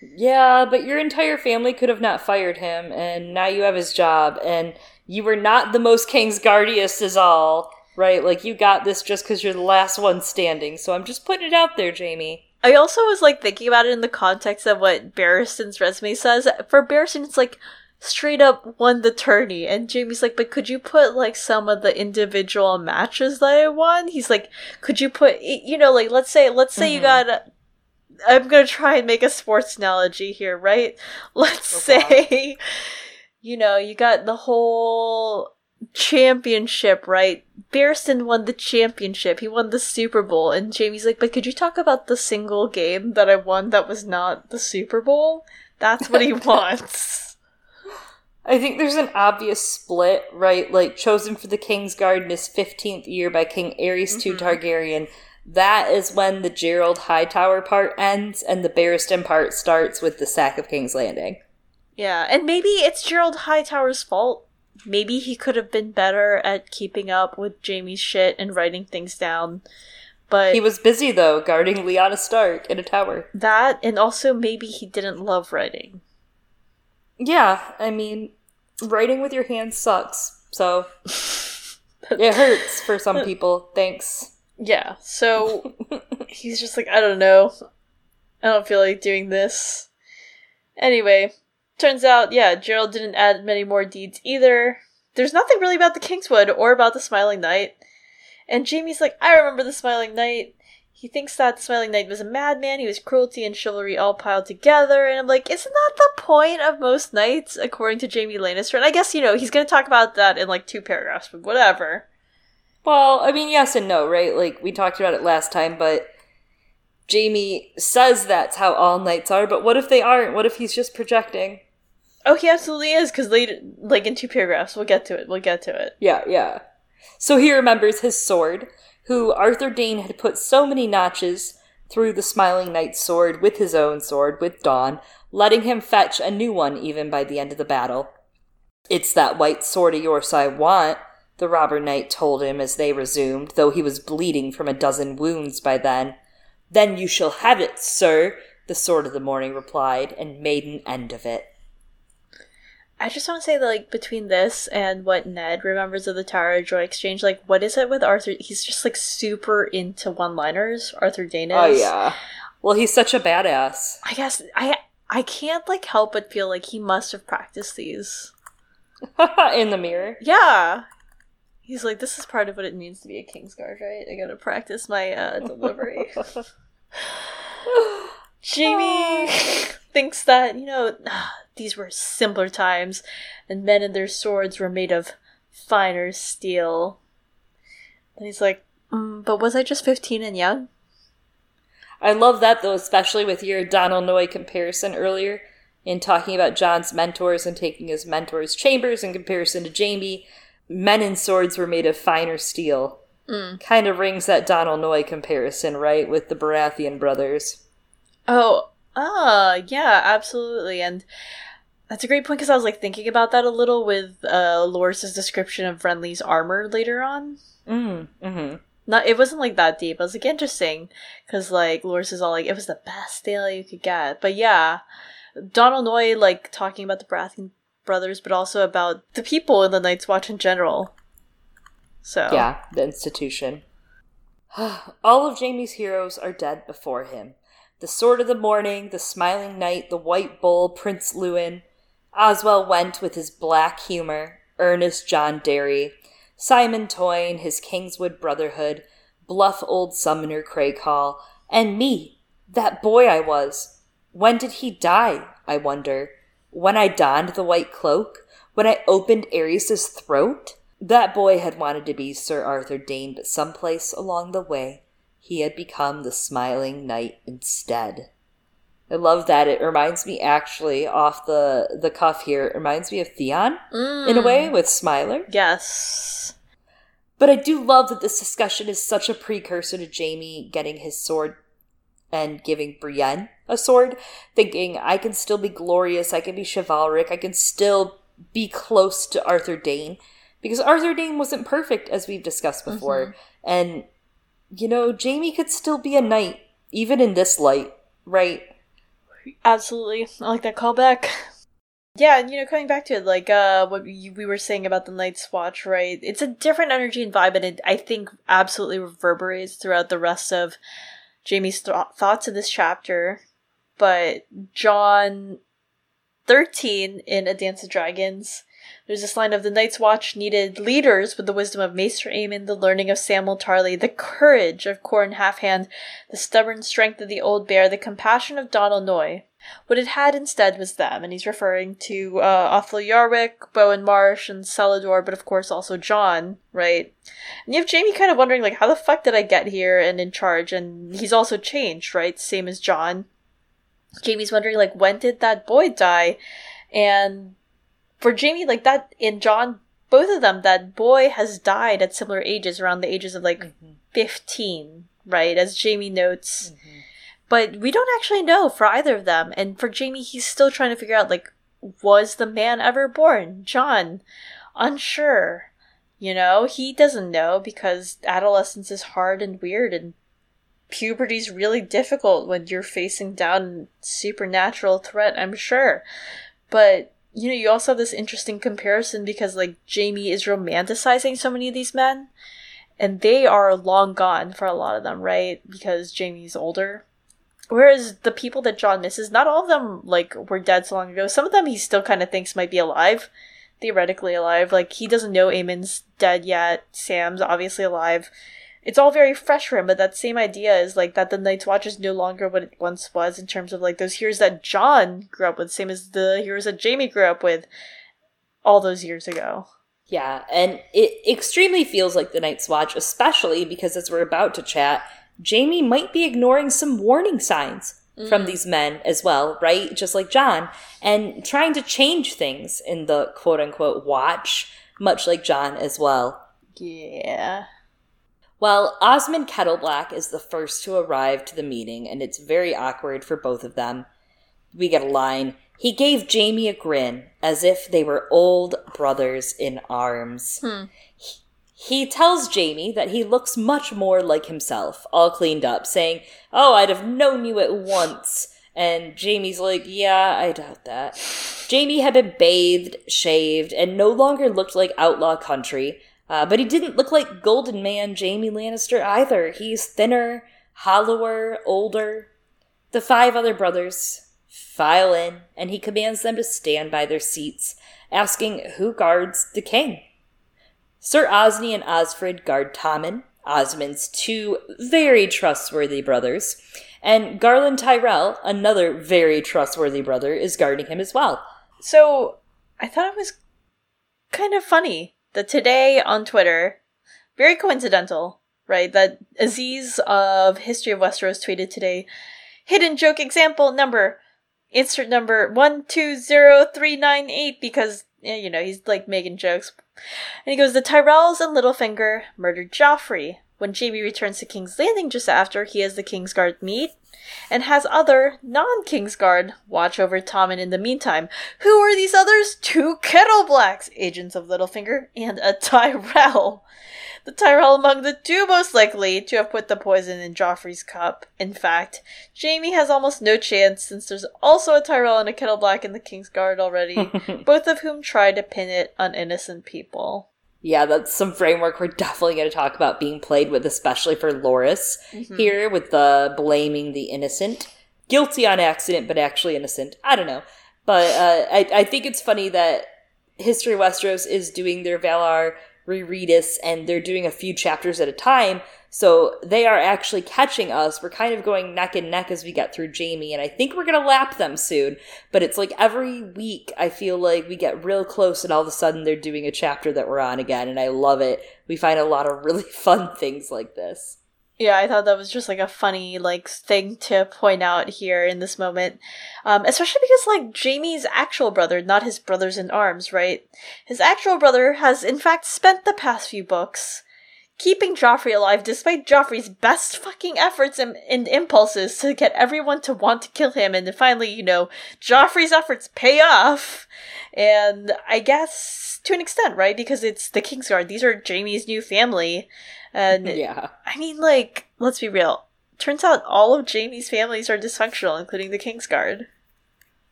Yeah, but your entire family could have not fired him, and now you have his job, and you were not the most King's Guardiest is all right? Like you got this just because you're the last one standing. So I'm just putting it out there, Jaime. I also was like thinking about it in the context of what Barristan's resume says. For Barristan, it's like straight up won the tourney, and Jaime's like, but could you put like some of the individual matches that I won? He's like, could you put, you know, like let's say, let's say mm-hmm. you got. I'm gonna try and make a sports analogy here, right? Let's okay. say, you know, you got the whole championship, right? Barristan won the championship. He won the Super Bowl. And Jaime's like, but could you talk about the single game that I won that was not the Super Bowl? That's what he wants. I think there's an obvious split, right? Like, chosen for the King's Guard in his 15th year by King Aerys mm-hmm. II Targaryen. That is when the Gerold Hightower part ends and the Barristan part starts with the sack of King's Landing. Yeah, and maybe it's Gerold Hightower's fault maybe he could have been better at keeping up with Jaime's shit and writing things down. But he was busy though, guarding Lyanna Stark in a tower. That and also maybe he didn't love writing. Yeah, I mean, writing with your hands sucks. So it hurts for some people. Thanks. Yeah. So he's just like, I don't know. I don't feel like doing this. Anyway, Turns out, yeah, Gerold didn't add many more deeds either. There's nothing really about the Kingswood or about the Smiling Knight. And Jaime's like, I remember the Smiling Knight. He thinks that the Smiling Knight was a madman. He was cruelty and chivalry all piled together. And I'm like, isn't that the point of most knights, according to Jaime Lannister? And I guess, you know, he's going to talk about that in like two paragraphs, but whatever. Well, I mean, yes and no, right? Like, we talked about it last time, but Jaime says that's how all knights are, but what if they aren't? What if he's just projecting? Oh, he absolutely is, because later, like in two paragraphs, we'll get to it. We'll get to it. Yeah, yeah. So he remembers his sword, who Arthur Dayne had put so many notches through the Smiling Knight's sword with his own sword, with Dawn, letting him fetch a new one even by the end of the battle. It's that white sword of yours I want, the robber knight told him as they resumed, though he was bleeding from a dozen wounds by then. Then you shall have it, sir, the sword of the morning replied, and made an end of it. I just want to say that, like, between this and what Ned remembers of the Tower of Joy exchange, like, what is it with Arthur? He's just, like, super into one liners, Arthur Dayne Oh, yeah. Well, he's such a badass. I guess, I I can't, like, help but feel like he must have practiced these. In the mirror? Yeah. He's like, this is part of what it means to be a Kingsguard, right? I gotta practice my uh, delivery. Jaime thinks that, you know, these were simpler times, and men and their swords were made of finer steel. And he's like, mm, but was I just 15 and young? I love that, though, especially with your Donal Noye comparison earlier in talking about Jon's mentors and taking his mentors' chambers in comparison to Jaime. Men and swords were made of finer steel. Mm. Kind of rings that Donal Noye comparison, right, with the Baratheon brothers. Oh, ah, yeah, absolutely. And that's a great point because I was like thinking about that a little with uh Loras's description of Renly's armor later on. Mm, mm-hmm. Not, it wasn't like that deep. I was like interesting because like Loras is all like it was the best steel you could get. But yeah, Donal Noye like talking about the Baratheon brothers, but also about the people in the Night's Watch in general. So yeah, the institution. all of Jaime's heroes are dead before him. The Sword of the Morning, the Smiling Knight, the White Bull, Prince Lewyn, Oswell Whent with his black humor, Ernest Jon Darry, Simon Toyne, his Kingswood Brotherhood, bluff old Sumner Crakehall, and me, that boy I was. When did he die, I wonder? When I donned the white cloak? When I opened Aerys's throat? That boy had wanted to be Sir Arthur Dayne, but someplace along the way he had become the smiling knight instead. I love that. It reminds me actually off the the cuff here. It reminds me of Theon mm. in a way mm. with Smiler. Yes. But I do love that this discussion is such a precursor to Jaime getting his sword and giving Brienne a sword, thinking I can still be glorious, I can be chivalric, I can still be close to Arthur Dayne. Because Arthur Dayne wasn't perfect, as we've discussed before. Mm-hmm. And you know, Jaime could still be a knight, even in this light, right? Absolutely. I like that callback. Yeah, and you know, coming back to it, like uh, what we were saying about the Night's Watch, right? It's a different energy and vibe, and it, I think, absolutely reverberates throughout the rest of Jaime's th- thoughts in this chapter. But Jon 13 in A Dance of Dragons there's this line of the Night's Watch needed leaders with the wisdom of Maester Aemon, the learning of Samwell Tarly, the courage of Qhorin Halfhand, the stubborn strength of the Old Bear, the compassion of Donal Noye. What it had instead was them, and he's referring to uh, Othel Yarwyck, Bowen Marsh, and Salladhor, but of course also Jon, right? And you have Jaime kind of wondering, like, how the fuck did I get here and in charge? And he's also changed, right? Same as Jon. Jaime's wondering, like, when did that boy die? And for Jaime, like that in Jon, both of them, that boy has died at similar ages, around the ages of like mm-hmm. 15, right? As Jaime notes. Mm-hmm. But we don't actually know for either of them. And for Jaime, he's still trying to figure out, like, was the man ever born? Jon, unsure. You know, he doesn't know because adolescence is hard and weird and puberty's really difficult when you're facing down supernatural threat, I'm sure. But you know, you also have this interesting comparison because like Jaime is romanticizing so many of these men, and they are long gone for a lot of them, right? Because Jaime's older. Whereas the people that Jon misses, not all of them like were dead so long ago. Some of them he still kind of thinks might be alive, theoretically alive. Like he doesn't know Aemon's dead yet. Sam's obviously alive it's all very fresh for him, but that same idea is like that the Night's Watch is no longer what it once was in terms of like those heroes that Jon grew up with, same as the heroes that Jaime grew up with all those years ago. Yeah, and it extremely feels like the Night's Watch, especially because as we're about to chat, Jaime might be ignoring some warning signs mm. from these men as well, right? Just like Jon, and trying to change things in the quote unquote watch, much like Jon as well. Yeah. Well, Osmond Kettleblack is the first to arrive to the meeting, and it's very awkward for both of them. We get a line. He gave Jaime a grin, as if they were old brothers in arms. Hmm. He, he tells Jaime that he looks much more like himself, all cleaned up, saying, Oh, I'd have known you at once. And Jaime's like, Yeah, I doubt that. Jaime had been bathed, shaved, and no longer looked like outlaw country. Uh, but he didn't look like Golden Man Jaime Lannister either. He's thinner, hollower, older. The five other brothers file in, and he commands them to stand by their seats, asking who guards the king. Sir Osney and Osfrid guard Tommen, Osmond's two very trustworthy brothers, and Garland Tyrell, another very trustworthy brother, is guarding him as well. So I thought it was kind of funny that today on Twitter, very coincidental, right? That Aziz of History of Westeros tweeted today, hidden joke example number, insert number one two zero three nine eight because you know he's like making jokes, and he goes, the Tyrells and Littlefinger murdered Joffrey. When Jaime returns to King's Landing just after he has the Kingsguard meet, and has other non Kingsguard watch over Tommen in the meantime. Who are these others? Two Kettleblacks, agents of Littlefinger, and a Tyrell. The Tyrell among the two most likely to have put the poison in Joffrey's cup. In fact, Jaime has almost no chance since there's also a Tyrell and a Kettleblack in the Kingsguard already, both of whom try to pin it on innocent people yeah, that's some framework we're definitely going to talk about being played with, especially for Loras mm-hmm. here with the blaming the innocent. Guilty on accident, but actually innocent. I don't know. But uh, I, I think it's funny that History Westeros is doing their Valar Rereadus and they're doing a few chapters at a time. So they are actually catching us. We're kind of going neck and neck as we get through Jaime, and I think we're gonna lap them soon. But it's like every week I feel like we get real close, and all of a sudden they're doing a chapter that we're on again, and I love it. We find a lot of really fun things like this. Yeah, I thought that was just like a funny like thing to point out here in this moment, um, especially because like Jaime's actual brother, not his brothers in arms, right? His actual brother has in fact spent the past few books keeping Joffrey alive despite Joffrey's best fucking efforts and, and, impulses to get everyone to want to kill him. And then finally, you know, Joffrey's efforts pay off. And I guess to an extent, right? Because it's the Kingsguard. These are Jaime's new family. And yeah. I mean, like, let's be real. Turns out all of Jaime's families are dysfunctional, including the Kingsguard.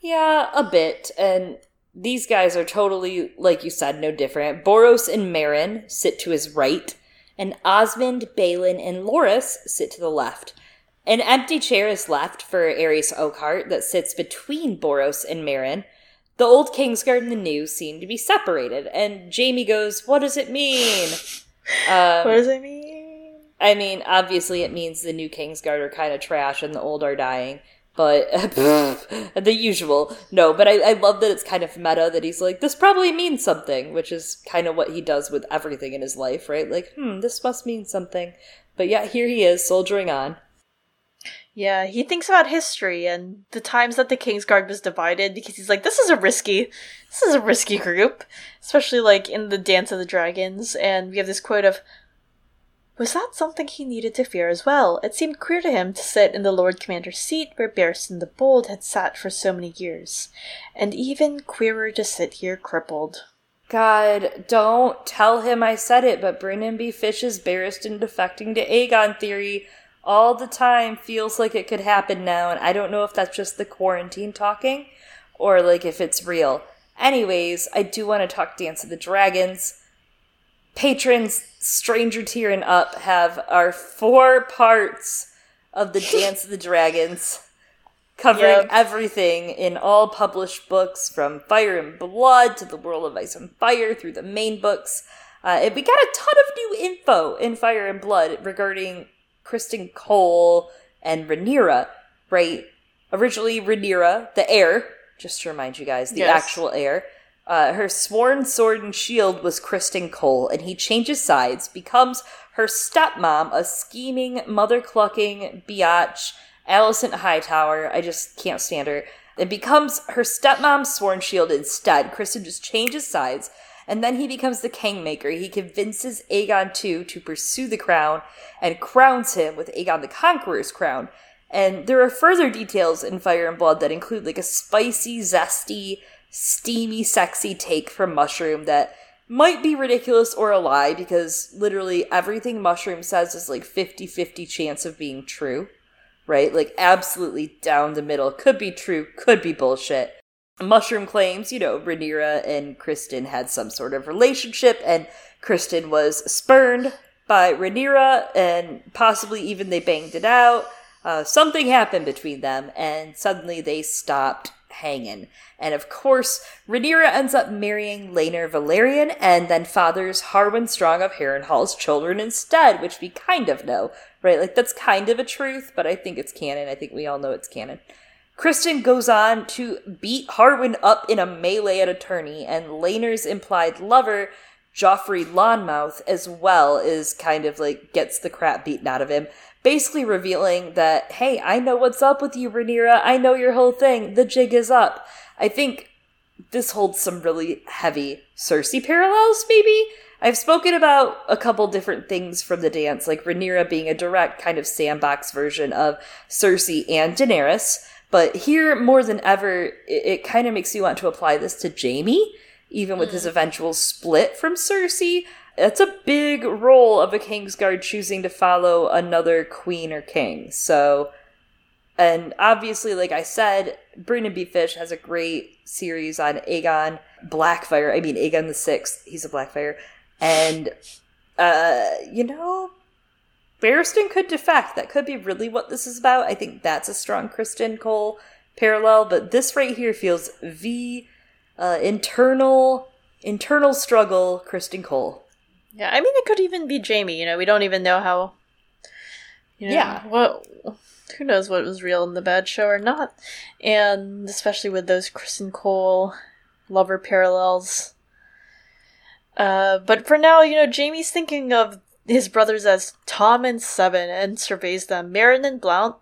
Yeah, a bit. And these guys are totally, like you said, no different. Boros and Meryn sit to his right, and Osmond, Balon, and Loras sit to the left. An empty chair is left for Arys Oakheart that sits between Boros and Meryn. The old Kingsguard and the new seem to be separated, and Jaime goes, What does it mean? Um, what does it mean? I mean, obviously, it means the new Kingsguard are kind of trash and the old are dying but the usual. No, but I, I love that it's kind of meta that he's like, this probably means something, which is kind of what he does with everything in his life, right? Like, hmm, this must mean something. But yeah, here he is, soldiering on. Yeah, he thinks about history and the times that the Kingsguard was divided because he's like, this is a risky, this is a risky group, especially like in the Dance of the Dragons. And we have this quote of, was that something he needed to fear as well? It seemed queer to him to sit in the Lord Commander's seat where Barristan the Bold had sat for so many years, and even queerer to sit here crippled. God, don't tell him I said it, but Brynden B. Fish's Barristan defecting to Aegon theory all the time feels like it could happen now, and I don't know if that's just the quarantine talking or like if it's real. Anyways, I do want to talk Dance of the Dragons patrons Stranger Tier and Up have our four parts of the Dance of the Dragons, covering yep. everything in all published books from Fire and Blood to the World of Ice and Fire through the main books. Uh, and we got a ton of new info in Fire and Blood regarding Criston Cole and Rhaenyra, right? Originally, Rhaenyra, the heir, just to remind you guys, the yes. actual heir, uh, her sworn sword and shield was Criston Cole, and he changes sides, becomes her stepmom, a scheming, mother clucking biatch, Alicent Hightower. I just can't stand her. It becomes her stepmom's sworn shield instead. Criston just changes sides, and then he becomes the kingmaker. He convinces Aegon II to pursue the crown and crowns him with Aegon the Conqueror's crown. And there are further details in Fire and Blood that include like a spicy, zesty, steamy, sexy take from Mushroom that might be ridiculous or a lie because literally everything Mushroom says is like 50 50 chance of being true, right? Like, absolutely down the middle. Could be true, could be bullshit. Mushroom claims, you know, Rhaenyra and Criston had some sort of relationship, and Criston was spurned by Rhaenyra, and possibly even they banged it out. Uh, something happened between them, and suddenly they stopped hanging. And of course, Rhaenyra ends up marrying Laenor Velaryon and then fathers Harwin Strong of Harrenhal's children instead, which we kind of know, right? Like that's kind of a truth, but I think it's canon. I think we all know it's canon. Criston goes on to beat Harwin up in a melee at a tourney, and Laenor's implied lover, Joffrey Lonmouth, as well, is kind of like gets the crap beaten out of him basically revealing that, hey, I know what's up with you, Rhaenyra. I know your whole thing. The jig is up. I think this holds some really heavy Cersei parallels, maybe? I've spoken about a couple different things from the dance, like Rhaenyra being a direct kind of sandbox version of Cersei and Daenerys. But here, more than ever, it, it kind of makes you want to apply this to Jaime, even with mm. his eventual split from Cersei. It's a big role of a Kingsguard choosing to follow another queen or king. So, and obviously, like I said, Brynden B. Fish has a great series on Aegon Blackfyre. I mean, Aegon the Sixth. He's a Blackfyre, and uh, you know, Barristan could defect. That could be really what this is about. I think that's a strong Criston Cole parallel, but this right here feels the uh, internal internal struggle Criston Cole. Yeah, I mean, it could even be Jaime. You know, we don't even know how. You know, yeah. What? Who knows what was real in the bad show or not? And especially with those Criston Cole lover parallels. Uh, but for now, you know, Jaime's thinking of his brothers as Tommen Seven and surveys them. Meryn and Blount,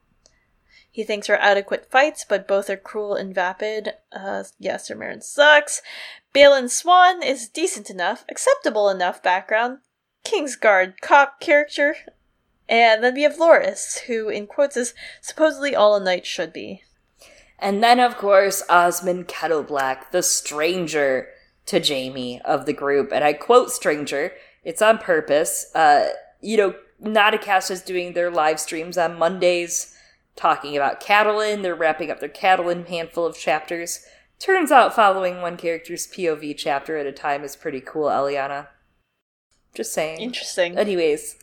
he thinks are adequate fights, but both are cruel and vapid. Uh, yeah, Sir Meryn sucks. Balon Swann is decent enough, acceptable enough background. Kingsguard cop character. And then we have Loras, who in quotes is supposedly all a knight should be. And then, of course, Osmond Kettleblack, the stranger to Jaime of the group. And I quote stranger, it's on purpose. Uh, you know, Nauticast is doing their live streams on Mondays talking about Catelyn. They're wrapping up their Catelyn handful of chapters. Turns out following one character's POV chapter at a time is pretty cool, Eliana. Just saying. Interesting. Anyways,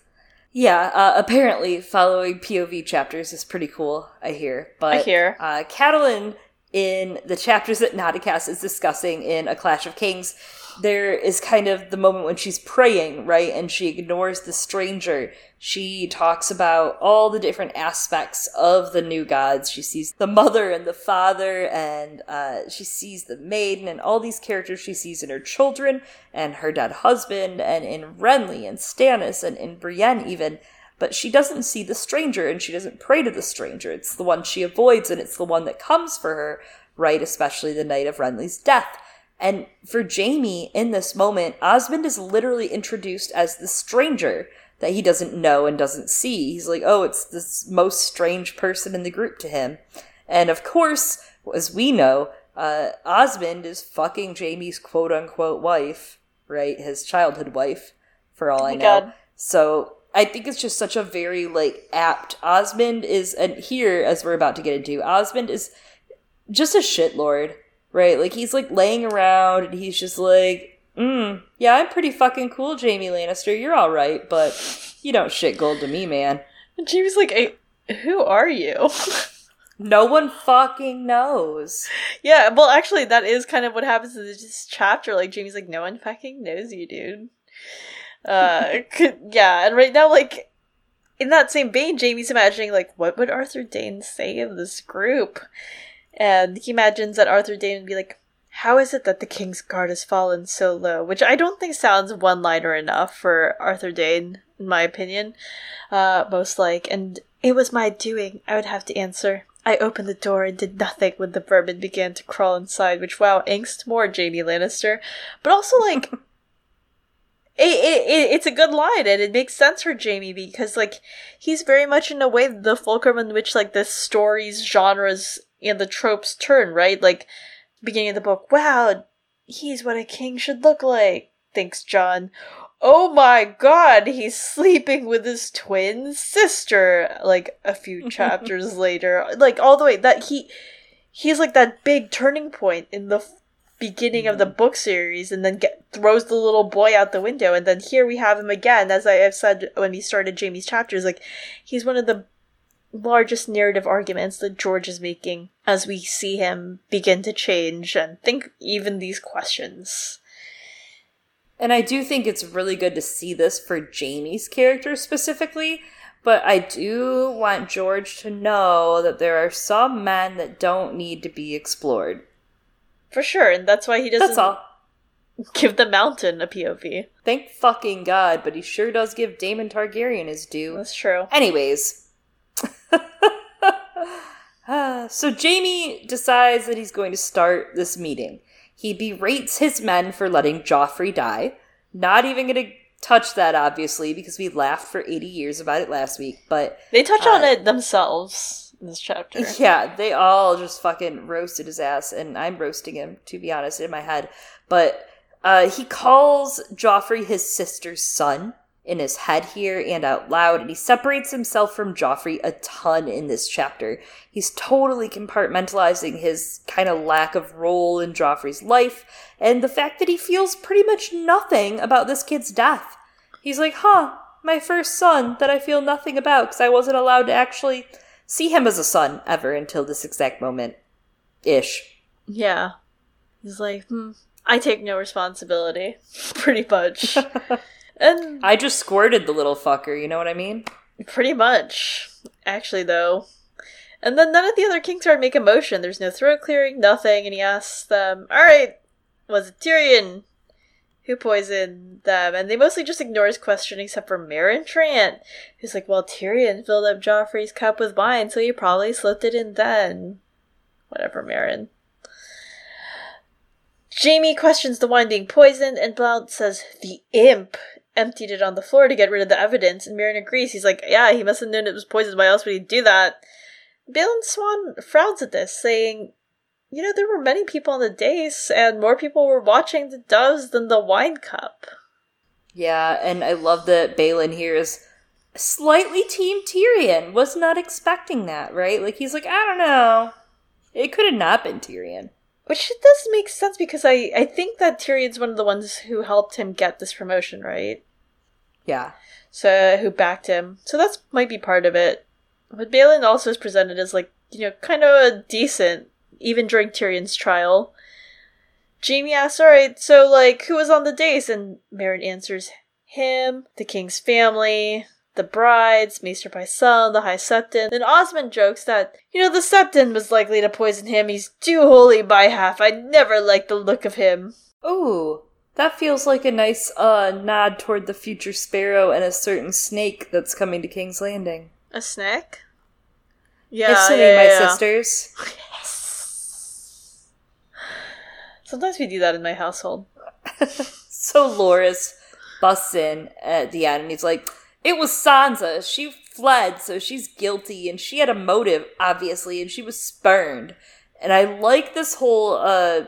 yeah, uh, apparently following POV chapters is pretty cool, I hear. But I hear. Uh, Catelyn, in the chapters that Nauticast is discussing in A Clash of Kings, there is kind of the moment when she's praying, right? And she ignores the stranger. She talks about all the different aspects of the new gods. She sees the mother and the father, and uh, she sees the maiden, and all these characters she sees in her children, and her dead husband, and in Renly, and Stannis, and in Brienne, even. But she doesn't see the stranger, and she doesn't pray to the stranger. It's the one she avoids, and it's the one that comes for her, right? Especially the night of Renly's death. And for Jaime, in this moment, Osmond is literally introduced as the stranger that he doesn't know and doesn't see. He's like, oh, it's this most strange person in the group to him. And of course, as we know, uh, Osmond is fucking Jaime's quote unquote wife, right? His childhood wife, for all oh I know. God. So I think it's just such a very like apt Osmond is and here as we're about to get into, Osmond is just a shitlord right? Like he's like laying around and he's just like, mm, yeah, I'm pretty fucking cool, Jaime Lannister. You're all right, but you don't shit gold to me, man. And Jaime's like, hey, who are you? no one fucking knows. Yeah, well, actually, that is kind of what happens in this chapter. Like, Jaime's like, no one fucking knows you, dude. Uh, yeah, and right now, like, in that same vein, Jaime's imagining, like, what would Arthur Dayne say of this group? And he imagines that Arthur Dayne would be like, How is it that the King's Guard has fallen so low? Which I don't think sounds one liner enough for Arthur Dayne, in my opinion. Uh, most like, and it was my doing, I would have to answer. I opened the door and did nothing when the vermin began to crawl inside, which wow, angst more Jaime Lannister. But also like It, it, it, it's a good line and it makes sense for Jaime because like he's very much in a way the fulcrum in which like the stories genres and the tropes turn, right? Like, beginning of the book, wow, he's what a king should look like, thinks Jon. Oh my god, he's sleeping with his twin sister, like, a few chapters later. Like, all the way, that he, he's like that big turning point in the beginning of the mm-hmm. book series and then get, throws the little boy out the window and then here we have him again as i have said when we started jaime's chapters like he's one of the largest narrative arguments that George is making as we see him begin to change and think even these questions. And I do think it's really good to see this for Jaime's character specifically, but I do want George to know that there are some men that don't need to be explored. For sure, and that's why he doesn't That's all. give the mountain a POV. Thank fucking God, but he sure does give Daemon Targaryen his due. That's true. Anyways. So Jaime decides that he's going to start this meeting. He berates his men for letting Joffrey die. Not even going to touch that, obviously, because we laughed for 80 years about it last week. But They touch Uh, on it themselves in this chapter. yeah, they all just fucking roasted his ass, and I'm roasting him, to be honest, in my head. But uh, he calls Joffrey his sister's son in his head here and out loud, and he separates himself from Joffrey a ton in this chapter. He's totally compartmentalizing his kind of lack of role in Joffrey's life, and the fact that he feels pretty much nothing about this kid's death. He's like, huh, my first son that I feel nothing about because I wasn't allowed to actually see him as a son ever until this exact moment ish. Yeah. He's like, hmm, I take no responsibility. Pretty much. and I just squirted the little fucker, you know what I mean? pretty much. Actually, though. And then none of the other Kingsguard make a motion. There's no throat clearing, nothing. And he asks them, Alright, was it Tyrion who poisoned them? And they mostly just ignore his question except for Meryn Trant, who's like, Well, Tyrion filled up Joffrey's cup with wine, so he probably slipped it in then. Whatever, Meryn. Jaime questions the wine being poisoned, and Blount says the imp emptied it on the floor to get rid of the evidence, and Meryn agrees. He's like, yeah, he must have known it was poisoned. Why else would he do that? Balon Swann frowns at this, saying, you know, there were many people on the dais, and more people were watching the doves than the wine cup. Yeah, and I love that Balon here is slightly Team Tyrion. Was not expecting that, right? Like he's like, I don't know. It could have not been Tyrion. Which it does make sense because I, I think that Tyrion's one of the ones who helped him get this promotion, right? Yeah. So who backed him. So that's might be part of it. But Balon also is presented as like, you know, kind of a decent, even during Tyrion's trial. Jaime asks, Alright, so like who was on the dais? And Meryn answers him, the king's family, the brides, Maester Pycelle, the High Septon. Then Osmond jokes that, you know, the Septon was likely to poison him. He's too holy by half. I never liked the look of him. Ooh, that feels like a nice uh nod toward the future sparrow and a certain snake that's coming to King's Landing. A snake? Yeah, it's to yeah, my yeah. sisters. Sometimes we do that in my household. So Loras busts in at the end and he's like, It was Sansa. She fled, so she's guilty, and she had a motive, obviously, and she was spurned. And I like this whole uh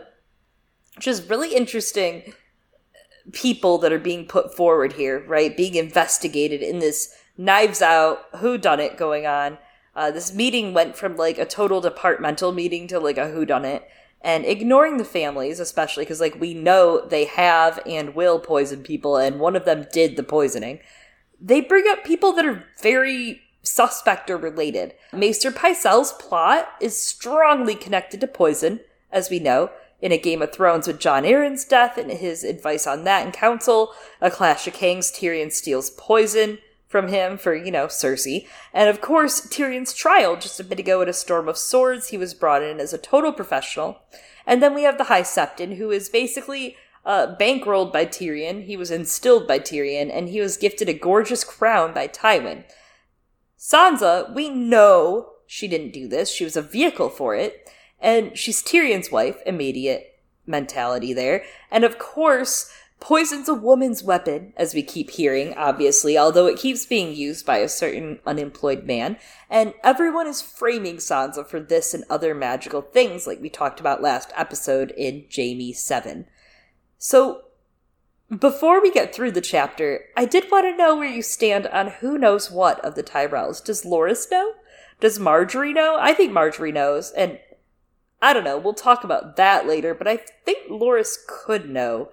just really interesting people that are being put forward here, right? Being investigated in this knives out who done it going on. Uh, this meeting went from like a total departmental meeting to like a who done it and ignoring the families especially because like we know they have and will poison people and one of them did the poisoning they bring up people that are very suspect or related maester pycelle's plot is strongly connected to poison as we know in a game of thrones with jon arryn's death and his advice on that in council a clash of kings tyrion steals poison from him for, you know, Cersei. And of course, Tyrion's trial just a bit ago at a Storm of Swords, he was brought in as a total professional. And then we have the High Septon, who is basically uh, bankrolled by Tyrion. He was instilled by Tyrion, and he was gifted a gorgeous crown by Tywin. Sansa, we know she didn't do this. She was a vehicle for it. And she's Tyrion's wife, immediate mentality there. And of course, poison's a woman's weapon, as we keep hearing, obviously, although it keeps being used by a certain unemployed man. And everyone is framing Sansa for this and other magical things, like we talked about last episode in Jaime 7. So, before we get through the chapter, I did want to know where you stand on who knows what of the Tyrells. Does Loras know? Does Margaery know? I think Margaery knows, and I don't know, we'll talk about that later, but I think Loras could know.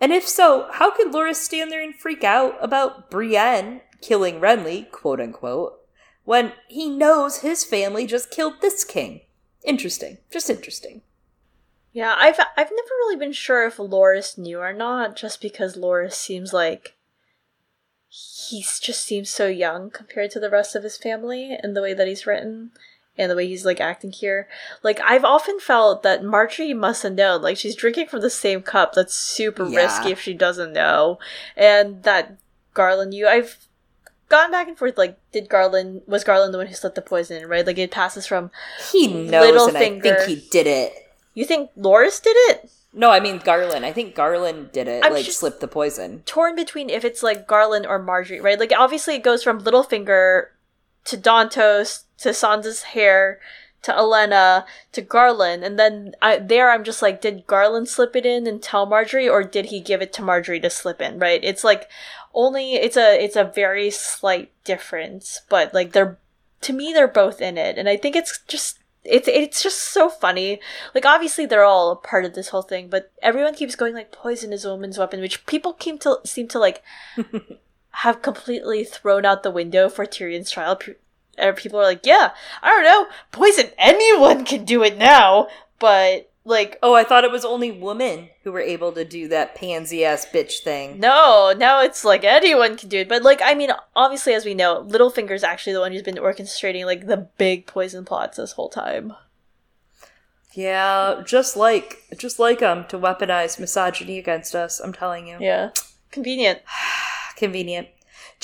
And if so, how could Loras stand there and freak out about Brienne killing Renly, quote unquote, when he knows his family just killed this king. Interesting. Just interesting. Yeah, I've I've never really been sure if Loras knew or not, just because Loras seems like he just seems so young compared to the rest of his family and the way that he's written and the way he's like acting here. Like I've often felt that Margaery must have known. Like she's drinking from the same cup. That's super yeah. risky if she doesn't know. And that Garland, you I've gone back and forth. Like, did Garland was Garland the one who slipped the poison? Right? Like it passes from he knows, and I think he did it. You think Loras did it? No, I mean Garland. I think Garland did it. I'm like slipped the poison. Torn between if it's like Garland or Margaery, right? Like obviously it goes from Littlefinger to Dontos to Sansa's hair to Olenna to Garland, and then I, there I'm just like, did Garland slip it in and tell Margaery, or did he give it to Margaery to slip in? Right? It's like only it's a it's a very slight difference, but like they're to me they're both in it, and I think it's just it's it's just so funny. Like obviously they're all a part of this whole thing, but everyone keeps going like poison is a woman's weapon, which people seem to seem to like have completely thrown out the window for Tyrion's trial. Er, people are like, yeah, I don't know, poison anyone can do it now, but like oh i thought it was only women who were able to do that pansy ass bitch thing. No now it's like anyone can do it. But like i mean obviously as we know littlefinger's actually the one who's been orchestrating like the big poison plots this whole time. Yeah just like just like um to weaponize misogyny against us i'm telling you. Yeah. Convenient. Convenient.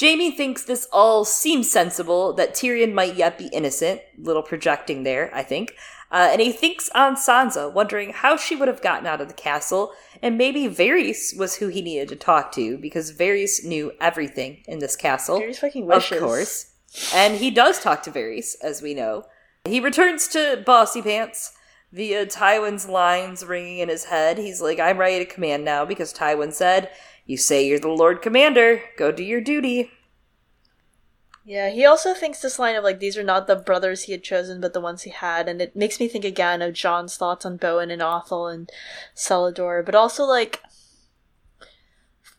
Jaime thinks this all seems sensible, that Tyrion might yet be innocent. Little projecting there, I think. Uh, and he thinks on Sansa, wondering how she would have gotten out of the castle, and maybe Varys was who he needed to talk to because Varys knew everything in this castle. Varys fucking wishes. Of course. And he does talk to Varys, as we know. He returns to Bossy Pants via Tywin's lines ringing in his head. He's like, I'm ready to command now because Tywin said, You say you're the Lord Commander, go do your duty. Yeah, he also thinks this line of like these are not the brothers he had chosen, but the ones he had, and it makes me think again of Jon's thoughts on Bowen and Othell and Cellador, but also like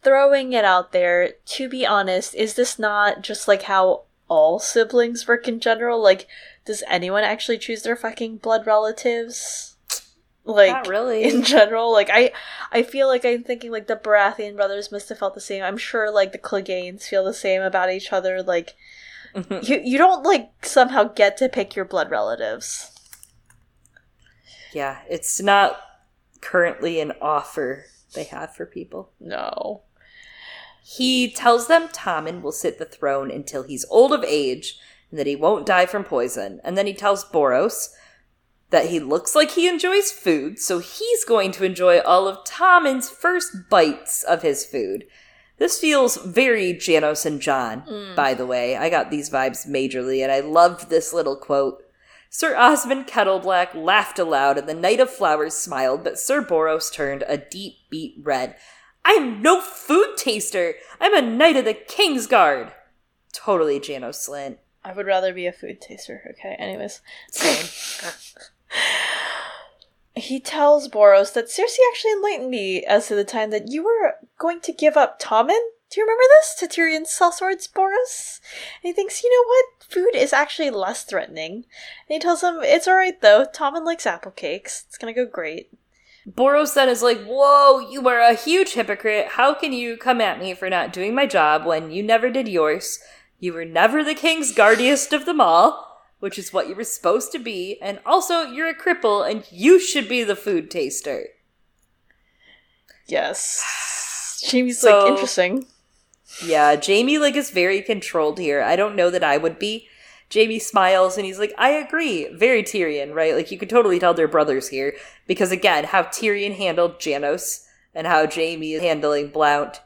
throwing it out there. To be honest, is this not just like how all siblings work in general? Like, does anyone actually choose their fucking blood relatives? Like, not really. In general, like I, I feel like I'm thinking like the Baratheon brothers must have felt the same. I'm sure like the Cleganes feel the same about each other. Like. you you don't like somehow get to pick your blood relatives. Yeah, it's not currently an offer they have for people. No. He tells them Tommen will sit the throne until he's old of age and that he won't die from poison. And then he tells Boros that he looks like he enjoys food, so he's going to enjoy all of Tommen's first bites of his food. This feels very Janos and Jon, mm. by the way. I got these vibes majorly, and I loved this little quote. Sir Osmond Kettleblack laughed aloud, and the Knight of Flowers smiled, but Sir Boros turned a deep beet red. I'm no food taster! I'm a Knight of the King's Guard! Totally Janos Slynt. I would rather be a food taster. Okay, anyways. Same. he tells Boros that Cersei actually enlightened me as to the time that you were going to give up Tommen. Do you remember this? To Tyrion's sellswords, Boros? And he thinks, you know what? Food is actually less threatening. And he tells him, it's alright though. Tommen likes apple cakes. It's gonna go great. Boros then is like, Whoa, you are a huge hypocrite. How can you come at me for not doing my job when you never did yours? You were never the king's guardiest of them all which is what you were supposed to be, and also you're a cripple and you should be the food taster. Yes. Jaime's so, like interesting. Yeah, Jaime like is very controlled here. I don't know that I would be. Jaime smiles and he's like, I agree. Very Tyrion, right? Like you could totally tell they're brothers here. Because again, how Tyrion handled Janos and how Jaime is handling Blount.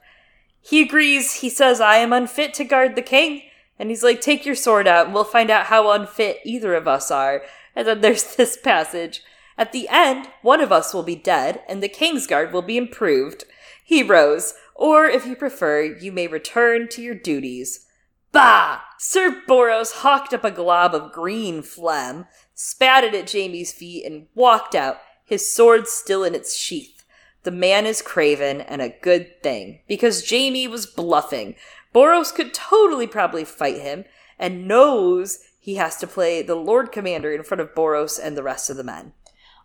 He agrees. He says, I am unfit to guard the king. And he's like, Take your sword out, and we'll find out how unfit either of us are. And then there's this passage. At the end, one of us will be dead, and the Kingsguard will be improved. He rose, or if you prefer, you may return to your duties. Bah! Sir Boros hawked up a glob of green phlegm, spat it at Jaime's feet, and walked out, his sword still in its sheath. The man is craven, and a good thing, because Jaime was bluffing, Boros could totally probably fight him, and knows he has to play the Lord Commander in front of Boros and the rest of the men.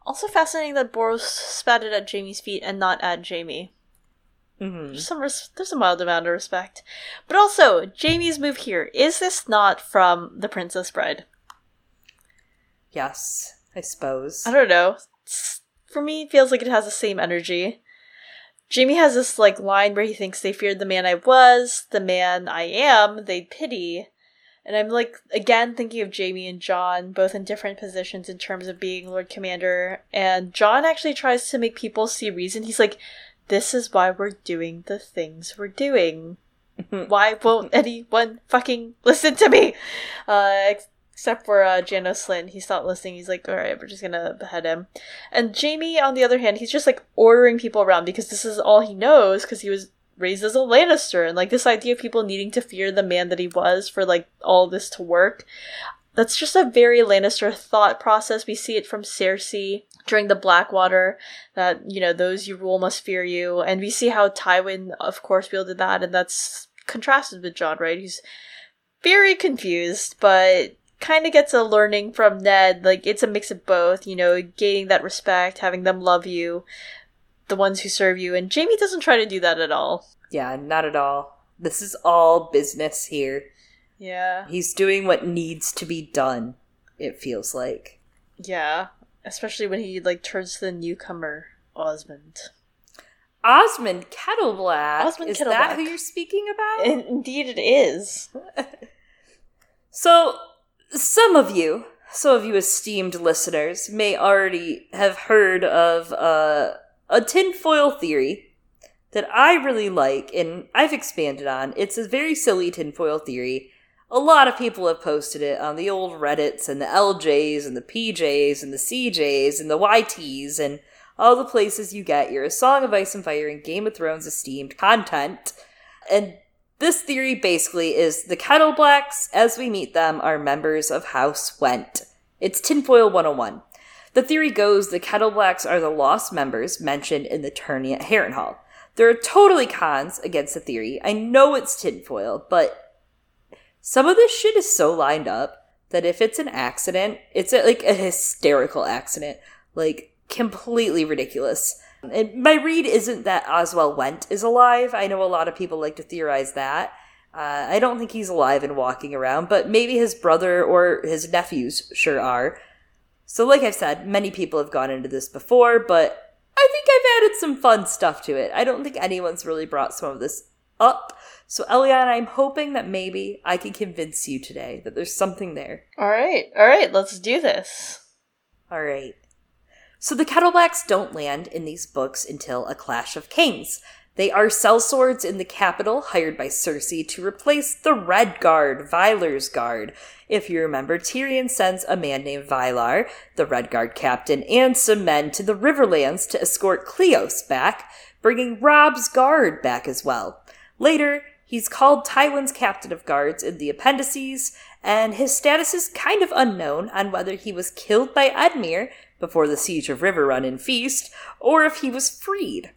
Also fascinating that Boros spatted at Jaime's feet and not at Jaime. Mm-hmm. There's some res- there's a mild amount of respect, but also Jaime's move here is this not from The Princess Bride? Yes, I suppose. I don't know. It's- for me, it feels like it has the same energy. Jaime has this like line where he thinks they feared the man I was, the man I am, they pity. And I'm like again thinking of Jaime and Jon, both in different positions in terms of being Lord Commander. And Jon actually tries to make people see reason. He's like, This is why we're doing the things we're doing. why won't anyone fucking listen to me? Uh except for uh, Janos Slynt. He stopped listening. He's like, all right, we're just gonna behead him. And Jaime, on the other hand, he's just like ordering people around because this is all he knows because he was raised as a Lannister. And like this idea of people needing to fear the man that he was for like all this to work. That's just a very Lannister thought process. We see it from Cersei during the Blackwater, that, you know, those you rule must fear you. And we see how Tywin, of course, wielded that, and that's contrasted with Jon, right? He's very confused, but kind of gets a learning from Ned. Like it's a mix of both, you know, gaining that respect, having them love you, the ones who serve you. And Jaime doesn't try to do that at all. Yeah, not at all. This is all business here. Yeah. He's doing what needs to be done, it feels like. Yeah. Especially when he like turns to the newcomer, Osmond. Osmond Kettleblack. Osmond is Kettleblack. that who you're speaking about? In- indeed it is. So, some of you, some of you esteemed listeners, may already have heard of uh, a tinfoil theory that I really like and I've expanded on. It's a very silly tinfoil theory. A lot of people have posted it on the old Reddits and the LJs and the PJs and the CJs and the YTs and all the places you get your Song of Ice and Fire and Game of Thrones esteemed content. And this theory basically is the Kettleblacks, as we meet them, are members of House Whent. It's Tinfoil 101. The theory goes the Kettleblacks are the lost members mentioned in the tourney at Harrenhal. There are totally cons against the theory. I know it's tinfoil, but some of this shit is so lined up that if it's an accident, it's a, like a hysterical accident, like completely ridiculous. And my read isn't that Oswell Whent is alive. I know a lot of people like to theorize that. Uh, I don't think he's alive and walking around, but maybe his brother or his nephews sure are. So, like I've said, many people have gone into this before, but I think I've added some fun stuff to it. I don't think anyone's really brought some of this up. So, Eliana, I'm hoping that maybe I can convince you today that there's something there. All right. All right, let's do this. All right. So the Kettleblacks don't land in these books until A Clash of Kings. They are sellswords in the capital, hired by Cersei to replace the Red Guard, Vylar's Guard. If you remember, Tyrion sends a man named Vylar, the Red Guard captain, and some men to the Riverlands to escort Cleos back, bringing Robb's Guard back as well. Later, he's called Tywin's captain of guards in the appendices, and his status is kind of unknown on whether he was killed by Edmure before the siege of Riverrun and Feast, or if he was freed.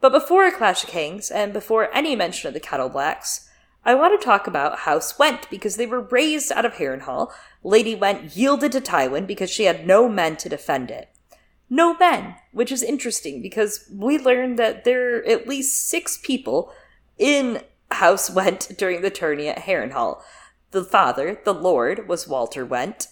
But before A Clash of Kings, and before any mention of the Kettleblacks, I want to talk about House Whent because they were raised out of Harrenhal. Lady Whent yielded to Tywin because she had no men to defend it. No men, which is interesting because we learned that there are at least six people in House Whent during the tourney at Harrenhal. The father, the Lord, was Walter Whent,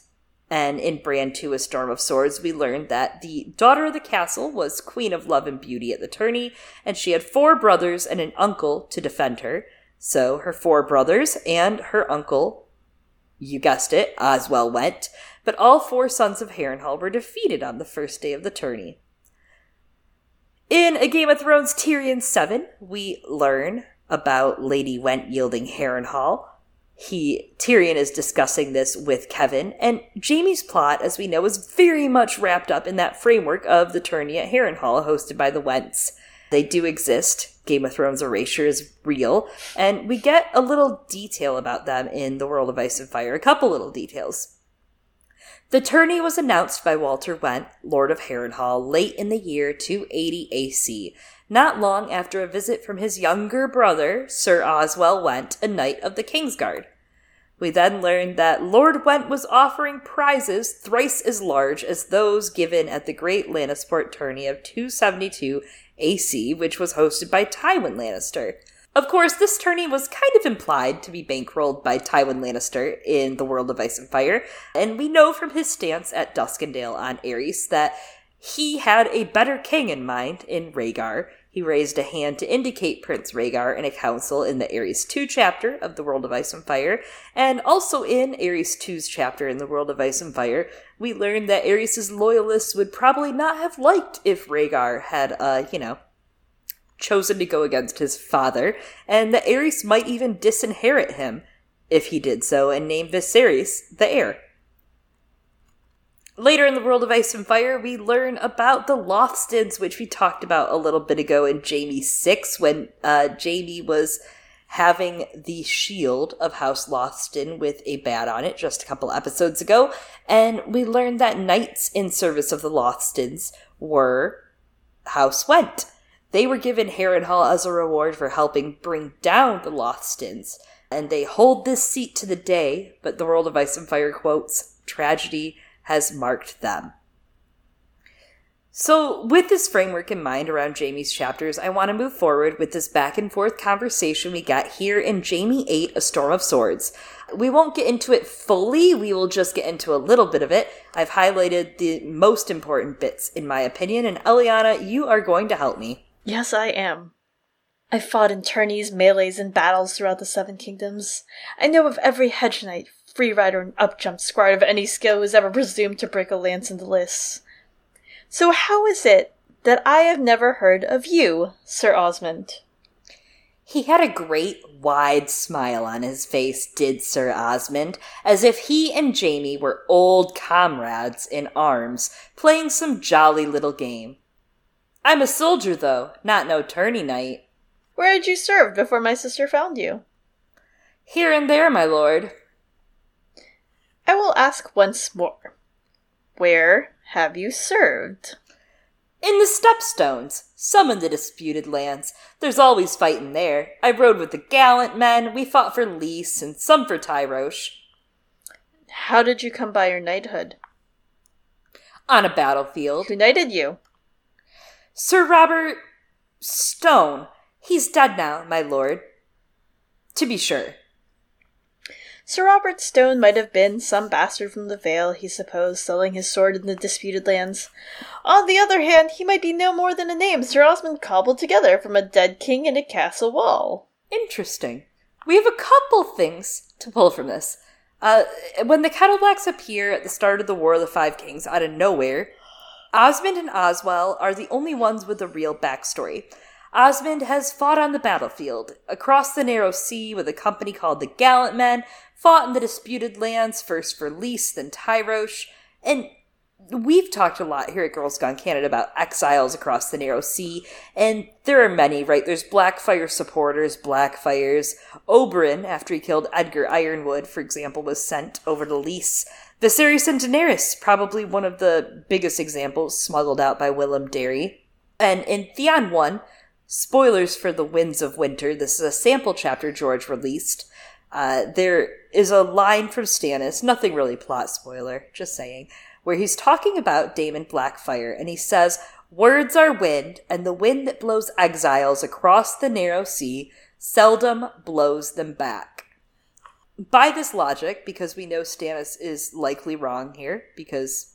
and in Bran 2 A Storm of Swords, we learned that the daughter of the castle was Queen of Love and Beauty at the tourney, and she had four brothers and an uncle to defend her. So her four brothers and her uncle, you guessed it, Oswell Whent, but all four sons of Harrenhal were defeated on the first day of the tourney. In A Game of Thrones Tyrion 7, we learn about Lady Whent yielding Harrenhal, he Tyrion is discussing this with Kevan, and Jamie's plot, as we know, is very much wrapped up in that framework of the tourney at Harrenhal, hosted by the Whents. They do exist. Game of Thrones erasure is real, and we get a little detail about them in the World of Ice and Fire. A couple little details. The tourney was announced by Walter Whent, Lord of Harrenhal, late in the year 280 AC, not long after a visit from his younger brother, Sir Oswell Whent, a knight of the Kingsguard. We then learn that Lord Whent was offering prizes thrice as large as those given at the Great Lannisport tourney of 272 AC, which was hosted by Tywin Lannister. Of course, this tourney was kind of implied to be bankrolled by Tywin Lannister in The World of Ice and Fire, and we know from his stance at Duskendale on Aerys that he had a better king in mind in Rhaegar. He raised a hand to indicate Prince Rhaegar in a council in the Aerys 2 chapter of The World of Ice and Fire, and also in Aerys 2's chapter in The World of Ice and Fire, we learned that Aerys' loyalists would probably not have liked if Rhaegar had, uh, you know, chosen to go against his father, and that Aerys might even disinherit him if he did so and name Viserys the heir. Later in the world of Ice and Fire, we learn about the Lothstons, which we talked about a little bit ago in Jaime 6 when uh, Jaime was having the shield of House Lothston with a bat on it just a couple episodes ago. And we learned that knights in service of the Lothstons were House Whent. They were given Harrenhal as a reward for helping bring down the Lothstons, and they hold this seat to the day, but the World of Ice and Fire quotes, tragedy has marked them. So, with this framework in mind around Jaime's chapters, I want to move forward with this back and forth conversation we got here in Jaime 8 A Storm of Swords. We won't get into it fully, we will just get into a little bit of it. I've highlighted the most important bits, in my opinion, and Eliana, you are going to help me. Yes, I am. I fought in tourneys, melees, and battles throughout the Seven Kingdoms. I know of every hedge knight, free rider, and upjump squire of any skill who has ever presumed to break a lance in the lists. So how is it that I have never heard of you, Sir Osmond? He had a great wide smile on his face, did Sir Osmond, as if he and Jaime were old comrades in arms, playing some jolly little game. I'm a soldier, though, not no tourney knight. Where had you served before my sister found you? Here and there, my lord. I will ask once more. Where have you served? In the Stepstones, some in the disputed lands. There's always fighting there. I rode with the gallant men, we fought for Lys, and some for Tyrosh. How did you come by your knighthood? On a battlefield. Who knighted you? Sir Robert Stone. He's dead now, my lord. To be sure. Sir Robert Stone might have been some bastard from the Vale, he supposed, selling his sword in the disputed lands. On the other hand, he might be no more than a name Sir Osmond cobbled together from a dead king and a castle wall. Interesting. We have a couple things to pull from this. Uh, when the Kettleblacks appear at the start of the War of the Five Kings out of nowhere, Osmond and Oswell are the only ones with a real backstory. Osmond has fought on the battlefield, across the narrow sea with a company called the Gallant Men, fought in the disputed lands, first for Lys, then Tyrosh, and we've talked a lot here at Girls Gone Canon about exiles across the narrow sea, and there are many, right? There's Blackfyre supporters, Blackfyres. Oberyn, after he killed Edgar Yronwood, for example, was sent over to Lys. Viserys and Daenerys, probably one of the biggest examples, smuggled out by Willem Darry. And in Theon 1, spoilers for The Winds of Winter, this is a sample chapter George released. Uh, there is a line from Stannis, nothing really plot spoiler, just saying, where he's talking about Daemon Blackfyre, and he says, Words are wind, and the wind that blows exiles across the narrow sea seldom blows them back by this logic, because we know Stannis is likely wrong here, because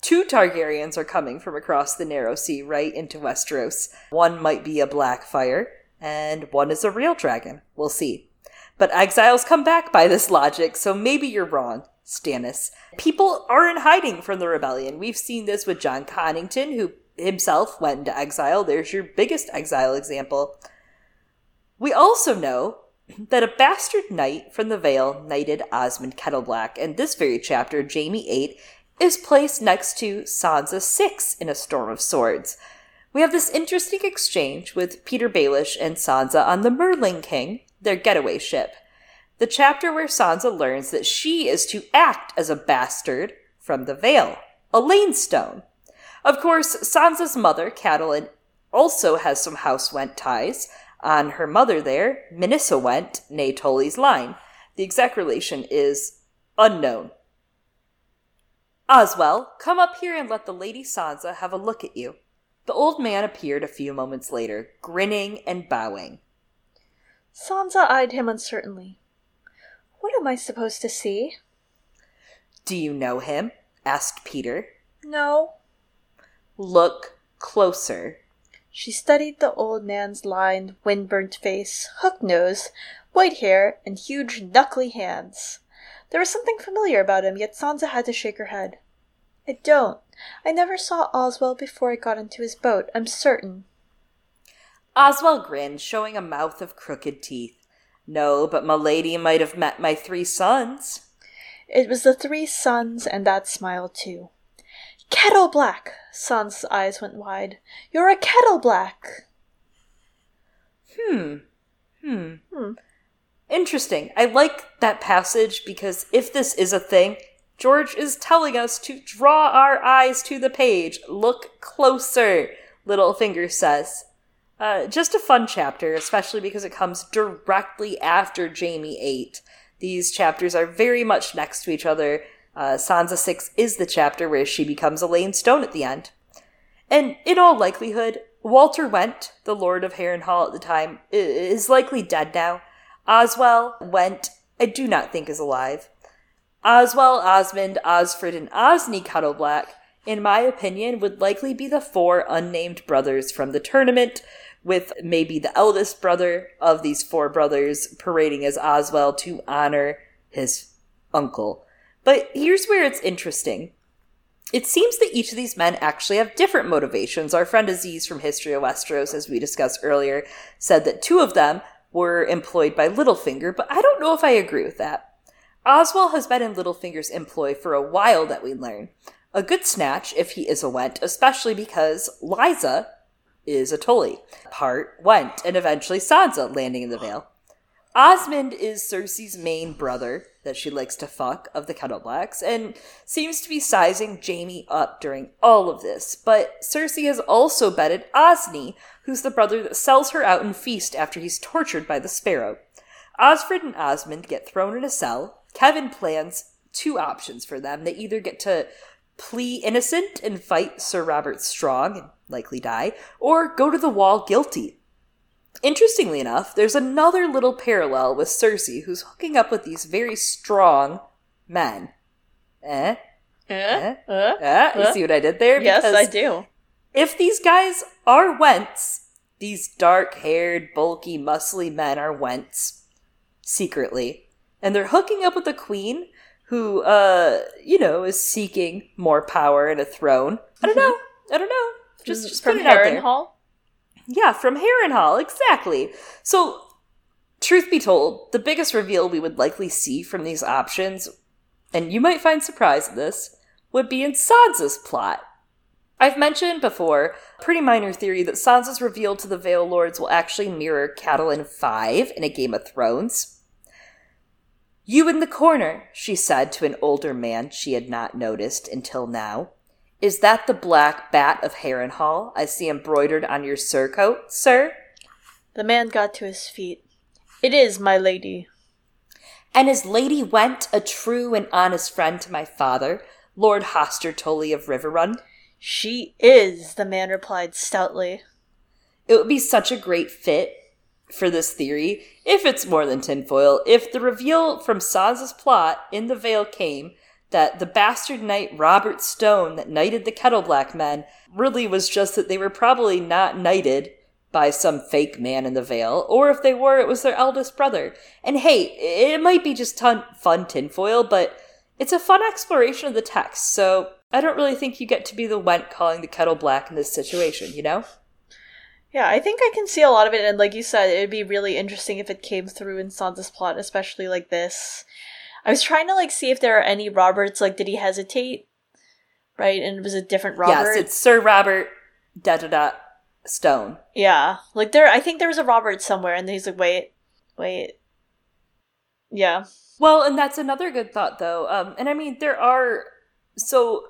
two Targaryens are coming from across the narrow sea right into Westeros. One might be a Blackfyre, and one is a real dragon. We'll see. But exiles come back by this logic, so maybe you're wrong, Stannis. People are in hiding from the rebellion. We've seen this with Jon Connington, who himself went into exile. There's your biggest exile example. We also know that a bastard knight from the Vale knighted Osmond Kettleblack, and this very chapter, Jaime 8, is placed next to Sansa 6 in A Storm of Swords. We have this interesting exchange with Petyr Baelish and Sansa on the Merling King, their getaway ship. The chapter where Sansa learns that she is to act as a bastard from the Vale, Alayne Stone. Of course, Sansa's mother, Catelyn, also has some House Whent ties, on her mother there, Minisa Whent, nay Tully's line. The exact relation is unknown. Oswell, come up here and let the Lady Sansa have a look at you. The old man appeared a few moments later, grinning and bowing. Sansa eyed him uncertainly. What am I supposed to see? Do you know him? asked Petyr. No. Look closer. She studied the old man's lined, windburnt face, hook nose, white hair, and huge, knuckly hands. There was something familiar about him, yet Sansa had to shake her head. I don't. I never saw Oswell before I got into his boat, I'm certain. Oswell grinned, showing a mouth of crooked teeth. No, but my lady might have met my three sons. It was the three sons and that smile, too. Kettleblack! Sansa's eyes went wide. You're a Kettleblack! Hmm. Hmm. Hmm. Interesting. I like that passage because if this is a thing, George is telling us to draw our eyes to the page. Look closer, Littlefinger says. Uh, just a fun chapter, especially because it comes directly after Jaime 8. These chapters are very much next to each other. Uh, Sansa 6 is the chapter where she becomes Alayne Stone at the end. And in all likelihood, Walter Whent, the Lord of Harrenhal at the time, is likely dead now. Oswell Whent, I do not think is alive. Oswell, Osmond, Osfryd, and Osney Kettleblack, in my opinion, would likely be the four unnamed brothers from the tournament, with maybe the eldest brother of these four brothers parading as Oswell to honor his uncle. But here's where it's interesting. It seems that each of these men actually have different motivations. Our friend Aziz from History of Westeros, as we discussed earlier, said that two of them were employed by Littlefinger, but I don't know if I agree with that. Oswell has been in Littlefinger's employ for a while that we learn. A good snatch if he is a Whent, especially because Lysa is a Tully. Part Whent, and eventually Sansa landing in the Vale. Osmond is Cersei's main brother that she likes to fuck of the Kettleblacks and seems to be sizing Jaime up during all of this. But Cersei has also bedded Osney, who's the brother that sells her out in feast after he's tortured by the Sparrow. Osfryd and Osmond get thrown in a cell. Kevan plans two options for them. They either get to plea innocent and fight Sir Robert Strong and likely die, or go to the wall guilty. Interestingly enough, there's another little parallel with Cersei, who's hooking up with these very strong men. Eh? Uh, eh? Uh, uh, you see what I did there? Yes, I do. If these guys are Whents, these dark haired, bulky, muscly men are Whents, secretly, and they're hooking up with the queen, who, uh, you know, is seeking more power and a throne. I don't mm-hmm. know. I don't know. Just, mm, just from Harrenhal. Yeah, from Harrenhal, exactly. So, truth be told, the biggest reveal we would likely see from these options, and you might find surprise in this, would be in Sansa's plot. I've mentioned before, pretty minor theory, that Sansa's reveal to the Vale Lords will actually mirror Catelyn 5 in a Game of Thrones. You in the corner, she said to an older man she had not noticed until now. Is that the black bat of Harrenhal I see embroidered on your surcoat, sir? The man got to his feet. It is, my lady. And is Lady Whent a true and honest friend to my father, Lord Hoster Tully of Riverrun? She is, the man replied stoutly. It would be such a great fit for this theory, if it's more than tinfoil, if the reveal from Sansa's plot in the Vale came that the bastard knight Robert Stone that knighted the Kettleblack men really was just that they were probably not knighted by some fake man in the Vale, or if they were, it was their eldest brother. And hey, it might be just ton- fun tinfoil, but it's a fun exploration of the text, so I don't really think you get to be the Whent calling the kettle black in this situation, you know? Yeah, I think I can see a lot of it, and like you said, it'd be really interesting if it came through in Sansa's plot, especially like this. I was trying to like see if there are any Roberts. Like, did he hesitate? Right, and it was a different Robert. Yes, it's Sir Robert da da da Stone. Yeah, like there. I think there was a Robert somewhere, and he's like, wait, wait. Yeah. Well, and that's another good thought, though. Um, and I mean, there are so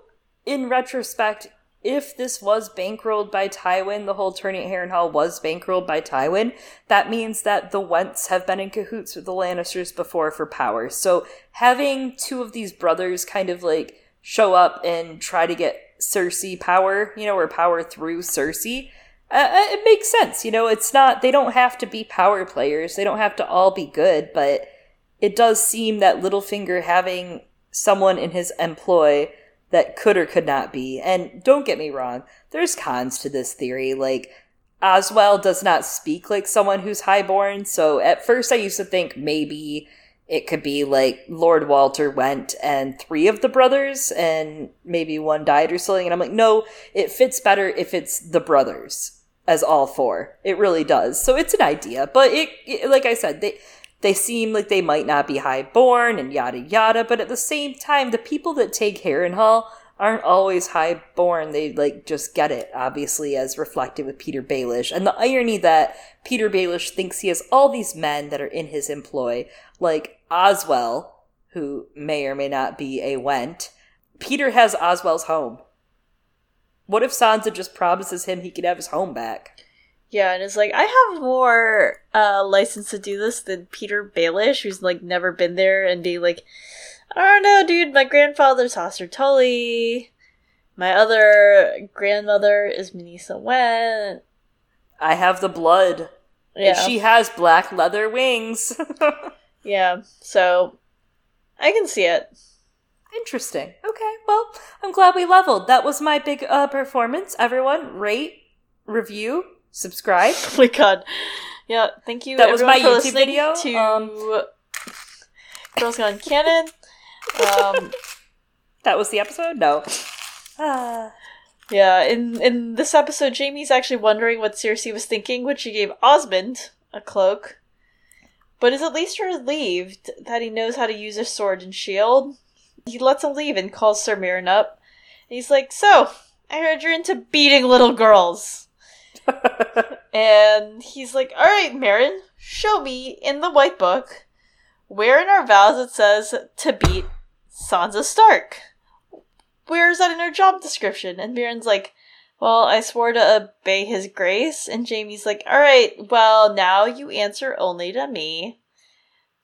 in retrospect, if this was bankrolled by Tywin, the whole turning at Harrenhal was bankrolled by Tywin, that means that the Whents have been in cahoots with the Lannisters before for power. So having two of these brothers kind of like show up and try to get Cersei power, you know, or power through Cersei, uh, uh, it makes sense. You know, it's not, they don't have to be power players, they don't have to all be good, but it does seem that Littlefinger having someone in his employ that could or could not be. And don't get me wrong, there's cons to this theory. Like, Oswell does not speak like someone who's highborn, so at first I used to think maybe it could be like Lord Walter Whent and three of the brothers and maybe one died or something. And I'm like, no, it fits better if it's the brothers as all four. It really does. So it's an idea, but it, it like I said, they, they seem like they might not be high born and yada yada, but at the same time, the people that take Harrenhal aren't always high born. They like just get it, obviously, as reflected with Petyr Baelish. And the irony that Petyr Baelish thinks he has all these men that are in his employ, like Oswell, who may or may not be a Whent. Petyr has Oswell's home. What if Sansa just promises him he can have his home back? Yeah, and it's like I have more uh license to do this than Petyr Baelish, who's like never been there and be like, I don't know, dude, my grandfather's Hoster Tully. My other grandmother is Minisa Whent. I have the blood. Yeah. And she has black leather wings. yeah, so I can see it. Interesting. Okay, well, I'm glad we leveled. That was my big uh, performance. Everyone, rate, review, subscribe. oh my god. Yeah, thank you. That was my YouTube video. To um, Girls Gone Canon. Um, that was the episode. No. Ah. Yeah, in in this episode, Jaime's actually wondering what Cersei was thinking when she gave Osmond a cloak, but is at least relieved that he knows how to use a sword and shield. He lets him leave and calls Sir Meryn up. And he's like, "So, I heard you're into beating little girls." And he's like, All right, Meryn, show me in the white book where in our vows it says to beat Sansa Stark. Where is that in our job description? And Meryn's like, Well, I swore to obey his grace. And Jaime's like, All right, well, now you answer only to me.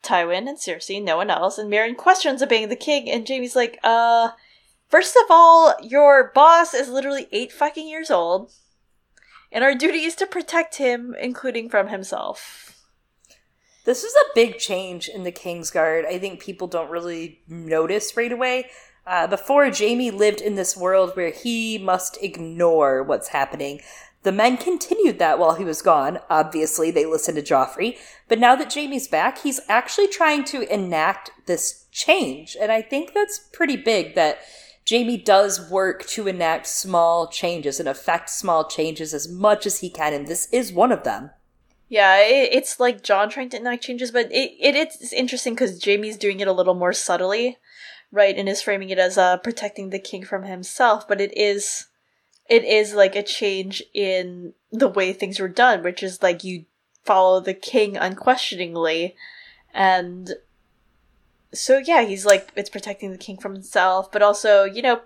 Tywin and Cersei, no one else. And Meryn questions obeying the king, and Jaime's like, uh, first of all, your boss is literally eight fucking years old and our duty is to protect him, including from himself. This is a big change in the Kingsguard. I think people don't really notice right away. Uh, before, Jaime lived in this world where he must ignore what's happening. The men continued that while he was gone. Obviously, they listened to Joffrey. But now that Jaime's back, he's actually trying to enact this change. And I think that's pretty big that Jaime does work to enact small changes and affect small changes as much as he can, and this is one of them. Yeah, it, it's like Jon trying to enact changes, but it, it it's interesting because Jaime's doing it a little more subtly, right, and is framing it as uh, protecting the king from himself. But it is, it is like a change in the way things were done, which is like you follow the king unquestioningly, and so yeah, he's like it's protecting the king from himself, but also you know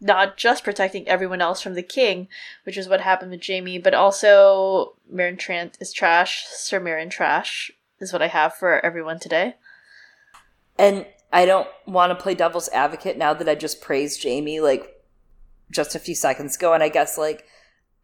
not just protecting everyone else from the king, which is what happened with Jaime, but also Meryn Trant is trash. Sir Meryn trash is what I have for everyone today. And I don't want to play devil's advocate now that I just praised Jaime like just a few seconds ago, and I guess like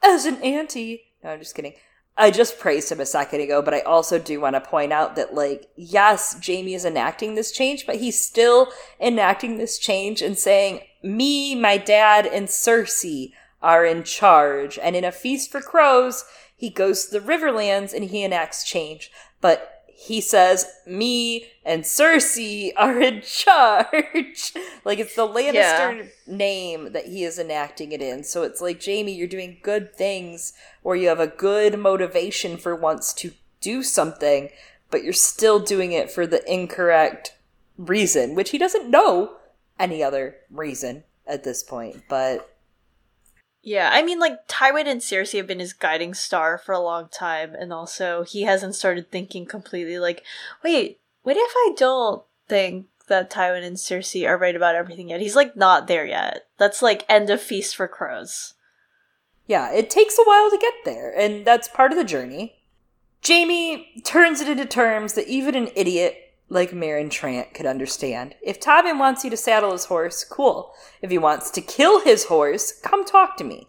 as an auntie. No, I'm just kidding. I just praised him a second ago, but I also do want to point out that, like, yes, Jaime is enacting this change, but he's still enacting this change and saying, me, my dad, and Cersei are in charge. And in A Feast for Crows, he goes to the Riverlands and he enacts change. But he says, "Me and Cersei are in charge." like it's the Lannister yeah. name that he is enacting it in. So it's like, Jaime, you're doing good things, or you have a good motivation for once to do something, but you're still doing it for the incorrect reason, which he doesn't know any other reason at this point. But yeah, I mean, like, Tywin and Cersei have been his guiding star for a long time, and also he hasn't started thinking completely like, wait, what if I don't think that Tywin and Cersei are right about everything yet? He's, like, not there yet. That's, like, end of Feast for Crows. Yeah, it takes a while to get there, and that's part of the journey. Jaime turns it into terms that even an idiot like Meryn Trant could understand. If Tommen wants you to saddle his horse, cool. If he wants to kill his horse, come talk to me.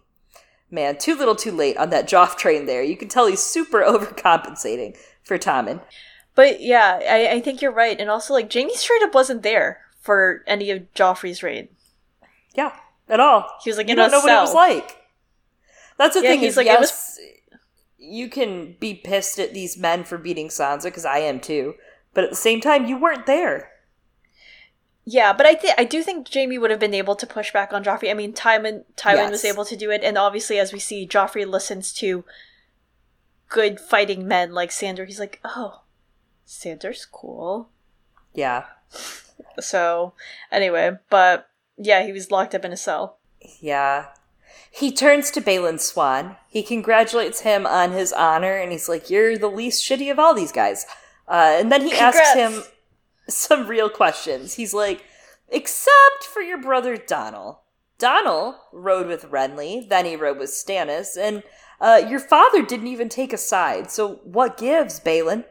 Man, too little too late on that Joff train there. You can tell he's super overcompensating for Tommen. But yeah, I, I think you're right. And also, like, Jaime straight up wasn't there for any of Joffrey's raid. Yeah, at all. He was like you in don't know what it was like. That's the Yeah, thing he's is, like, it yes, you can be pissed at these men for beating Sansa because I am too. But at the same time, you weren't there. Yeah, but I think I do think Jaime would have been able to push back on Joffrey. I mean, Tywin Tywin was able to do it, and obviously, as we see, Joffrey listens to good fighting men like Sandor. He's like, oh, Sandor's cool. Yeah, So anyway, but yeah, he was locked up in a cell. yeah. He turns to Balon Swann. He congratulates him on his honor, and he's like, "You're the least shitty of all these guys." Uh, and then he asks him some real questions. He's like, "Except for your brother Donnel. Donnel rode with Renly, then he rode with Stannis, and uh, your father didn't even take a side. So what gives, Balon?"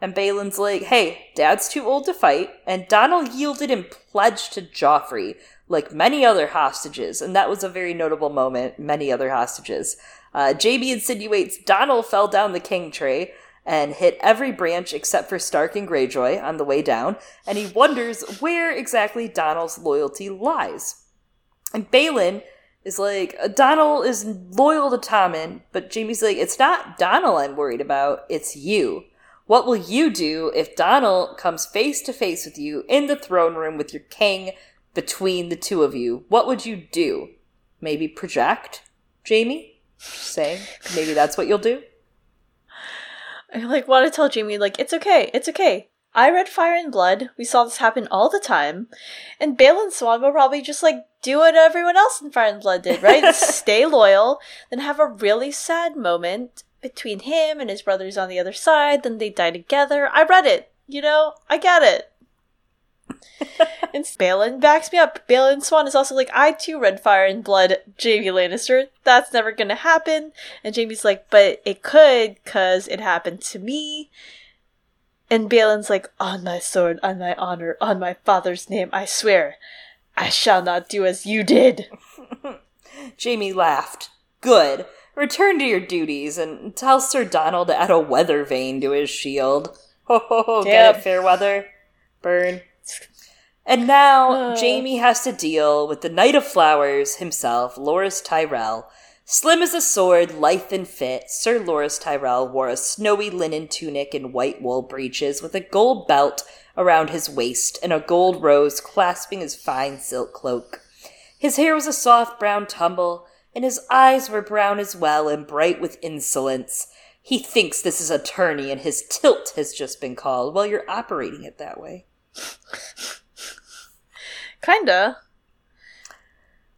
And Balon's like, hey, dad's too old to fight. And Donald yielded and pledged to Joffrey, like many other hostages. And that was a very notable moment, many other hostages. Uh, JB insinuates Donald fell down the king tray and hit every branch except for Stark and Greyjoy on the way down. And he wonders where exactly Donald's loyalty lies. And Balon is like, Donald is loyal to Tommen, but Jaime's like, it's not Donald I'm worried about, it's you. What will you do if Donald comes face to face with you in the throne room with your king between the two of you? What would you do? Maybe project, Jaime? Saying. Maybe that's what you'll do. I like want to tell Jaime like it's okay, it's okay. I read Fire and Blood. We saw this happen all the time, and Balon Swann will probably just like do what everyone else in Fire and Blood did, right? Stay loyal, then have a really sad moment between him and his brothers on the other side. Then they die together. I read it. You know, I get it. and Balon backs me up. Balon Swann is also like, I too read Fire and Blood, Jaime Lannister. That's never gonna happen. And Jaime's like, but it could, cause it happened to me. And Balon's like, on my sword, on my honor, on my father's name, I swear, I shall not do as you did. Jaime laughed. Good. Return to your duties and tell Sir Donald to add a weather vane to his shield. Ho ho ho, get Yep. it, fair weather? Burn. And now Uh. Jaime has to deal with the Knight of Flowers himself, Loras Tyrell. Slim as a sword, lithe and fit, Sir Loras Tyrell wore a snowy linen tunic and white wool breeches with a gold belt around his waist and a gold rose clasping his fine silk cloak. His hair was a soft brown tumble, and his eyes were brown as well and bright with insolence. He thinks this is a tourney and his tilt has just been called. Well, you're operating it that way. Kinda.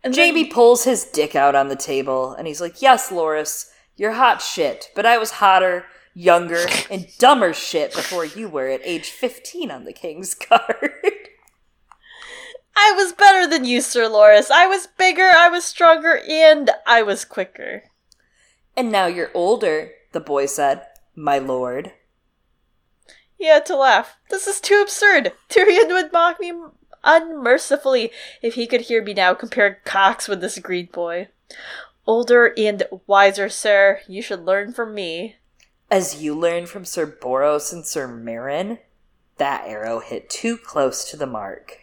And then- Jaime pulls his dick out on the table and he's like, Yes, Loras, you're hot shit, but I was hotter, younger, and dumber shit before you were at age 15 on the King's Guard. I was better than you, Sir Loras. I was bigger, I was stronger, and I was quicker. and now you're older, the boy said, My lord. He had to laugh. This is too absurd. Tyrion would mock me unmercifully if he could hear me now compare cocks with this green boy. Older and wiser, sir. You should learn from me. As you learned from Sir Boros and Sir Meryn, that arrow hit too close to the mark.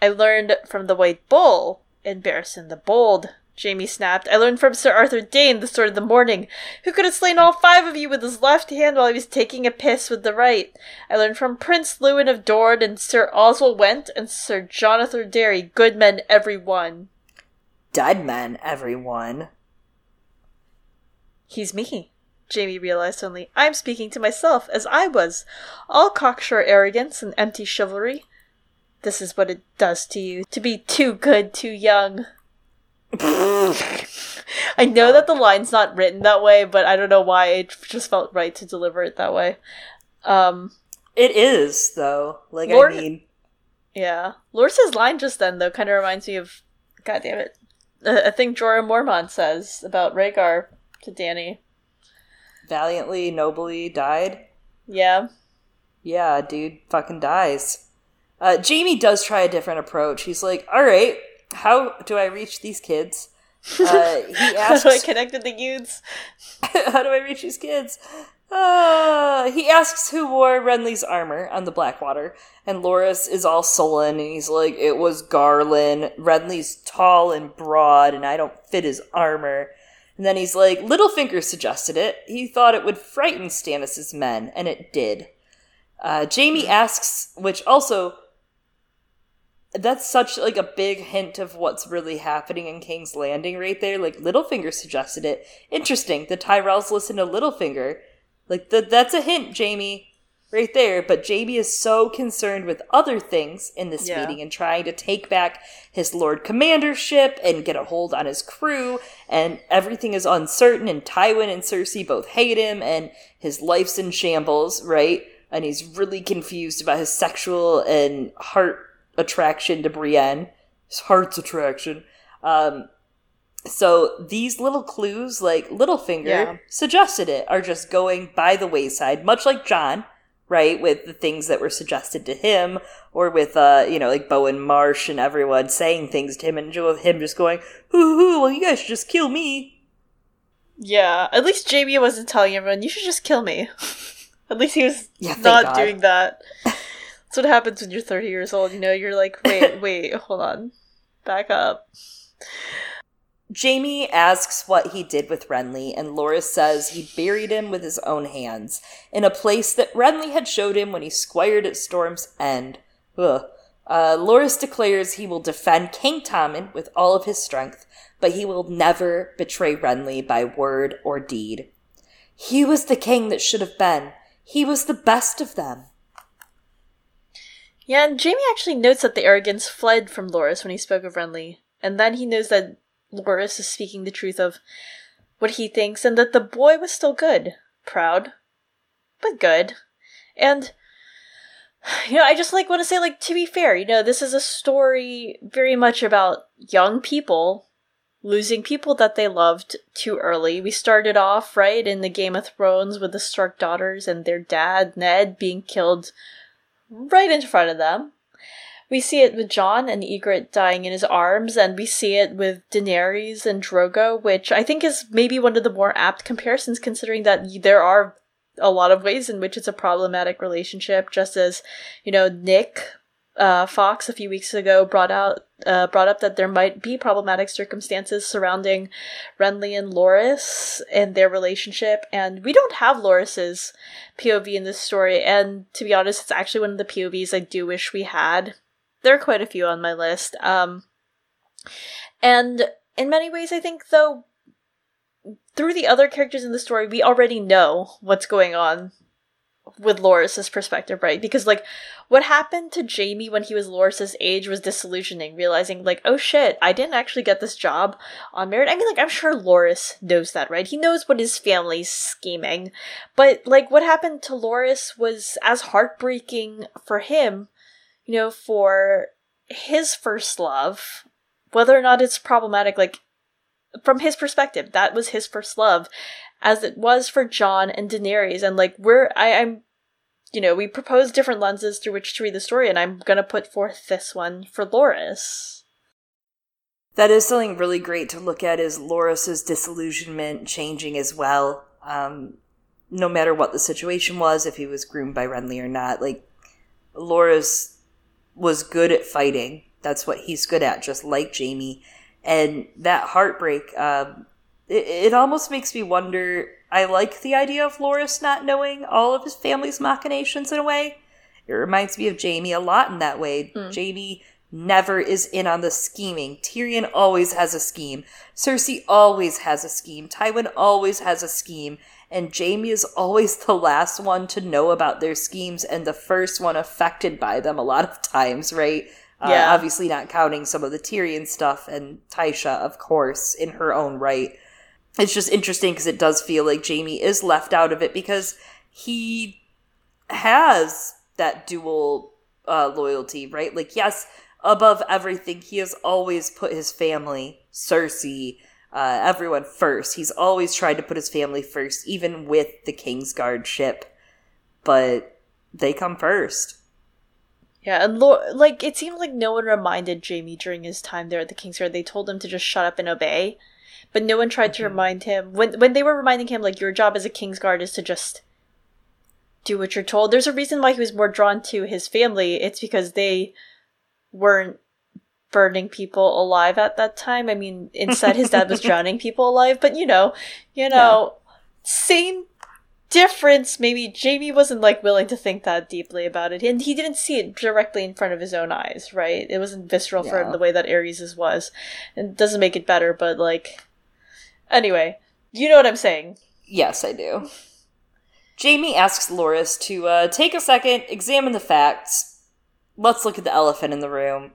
I learned from the White Bull and Barristan the Bold. Jaime snapped. I learned from Sir Arthur Dayne, the Sword of the Morning, who could have slain all five of you with his left hand while he was taking a piss with the right. I learned from Prince Lewyn of Dorne and Sir Oswell Whent and Sir Jonothor Darry, good men every one. Dead men, every one. He's me. Jaime realized suddenly. I'm speaking to myself, as I was. All cocksure arrogance and empty chivalry. This is what it does to you, to be too good, too young. I know that the line's not written that way, but I don't know why it just felt right to deliver it that way. Um, It is, though. Like, Lord- I mean, yeah. Loras's line just then, though, kind of reminds me of. God damn it. I think Jorah Mormont says about Rhaegar to Dany. Valiantly, nobly died. Yeah. Yeah, dude fucking dies. Uh, Jaime does try a different approach. He's like, all right, how do I reach these kids? Uh, he asks, How do I connect with the youths? how do I reach these kids? Uh, he asks who wore Renly's armor on the Blackwater, and Loras is all sullen, and he's like, it was Garland. Renly's tall and broad, and I don't fit his armor. And then he's like, Littlefinger suggested it. He thought it would frighten Stannis's men, and it did. Uh, Jaime asks, which also that's such like a big hint of what's really happening in King's Landing right there. Like Littlefinger suggested it. Interesting. The Tyrells listen to Littlefinger. Like the, that's a hint, Jaime, right there. But Jaime is so concerned with other things in this Yeah. meeting and trying to take back his Lord Commandership and get a hold on his crew, and everything is uncertain. And Tywin and Cersei both hate him, and his life's in shambles, right? And he's really confused about his sexual and heart attraction to Brienne. His heart's attraction. Um, so these little clues, like Littlefinger Yeah. suggested it, are just going by the wayside, much like Jon, right? With the things that were suggested to him, or with, uh, you know, like Bowen Marsh and everyone saying things to him, and him just going, hoo hoo, well, you guys should just kill me. Yeah, at least Jaime wasn't telling everyone, you should just kill me. at least he was Yeah, not God. doing that. That's what happens when you're 30 years old, you know? You're like, wait, wait, hold on. Back up. Jaime asks what he did with Renly, and Loras says he buried him with his own hands in a place that Renly had showed him when he squired at Storm's End. Ugh. Uh, Loras declares he will defend King Tommen with all of his strength, but he will never betray Renly by word or deed. He was the king that should have been. He was the best of them. Yeah, and Jaime actually notes that the arrogance fled from Loras when he spoke of Renly, and then he knows that Loras is speaking the truth of what he thinks, and that the boy was still good, proud, but good. And you know, I just like want to say, like, to be fair, you know, this is a story very much about young people losing people that they loved too early. We started off right in the Game of Thrones with the Stark daughters and their dad Ned being killed right in front of them. We see it with Jon and Ygritte dying in his arms, and we see it with Daenerys and Drogo, which I think is maybe one of the more apt comparisons, considering that there are a lot of ways in which it's a problematic relationship. Just as you know, Nick uh, Fox a few weeks ago brought out uh, brought up that there might be problematic circumstances surrounding Renly and Loras and their relationship, and we don't have Loras's POV in this story. And to be honest, it's actually one of the POVs I do wish we had. There are quite a few on my list. Um, and in many ways, I think though through the other characters in the story, we already know what's going on with Loras's perspective, right? Because like what happened to Jaime when he was Loras's age was disillusioning, realizing like, oh shit, I didn't actually get this job on merit. I mean like I'm sure Loras knows that, right? He knows what his family's scheming. But like what happened to Loras was as heartbreaking for him, you know, for his first love, whether or not it's problematic, like from his perspective, that was his first love, as it was for Jon and Daenerys. And like we're, I, I'm, you know, we propose different lenses through which to read the story, and I'm gonna put forth this one for Loras. That is something really great to look at is Loras's disillusionment changing as well. Um, no matter what the situation was, if he was groomed by Renly or not, like Loras was good at fighting. That's what he's good at, just like Jaime. And that heartbreak, um, it, it almost makes me wonder. I like the idea of Loras not knowing all of his family's machinations in a way. It reminds me of Jaime a lot in that way. Jaime never is in on the scheming. Tyrion always has a scheme. Cersei always has a scheme. Tywin always has a scheme. And Jaime is always the last one to know about their schemes and the first one affected by them a lot of times, right? Uh, Yeah. obviously, not counting some of the Tyrion stuff and Tysha, of course, in her own right. It's just interesting because it does feel like Jaime is left out of it because he has that dual uh, loyalty, right? Like, yes, above everything, he has always put his family, Cersei, uh, everyone first. He's always tried to put his family first, even with the Kingsguard ship. But they come first. Yeah, and like it seemed like no one reminded Jaime during his time there at the Kingsguard. They told him to just shut up and obey, but no one tried to remind him when when they were reminding him like your job as a Kingsguard is to just do what you're told. There's a reason why he was more drawn to his family. It's because they weren't burning people alive at that time. I mean, instead his dad was drowning people alive, but you know, you know, same difference. Maybe Jaime wasn't like willing to think that deeply about it, and he didn't see it directly in front of his own eyes. Right? It wasn't visceral for him the way that Aerys's was. It doesn't make it better, but like, anyway, you know what I'm saying. Yes, I do. Jaime asks Loras to uh, take a second, examine the facts. Let's look at the elephant in the room.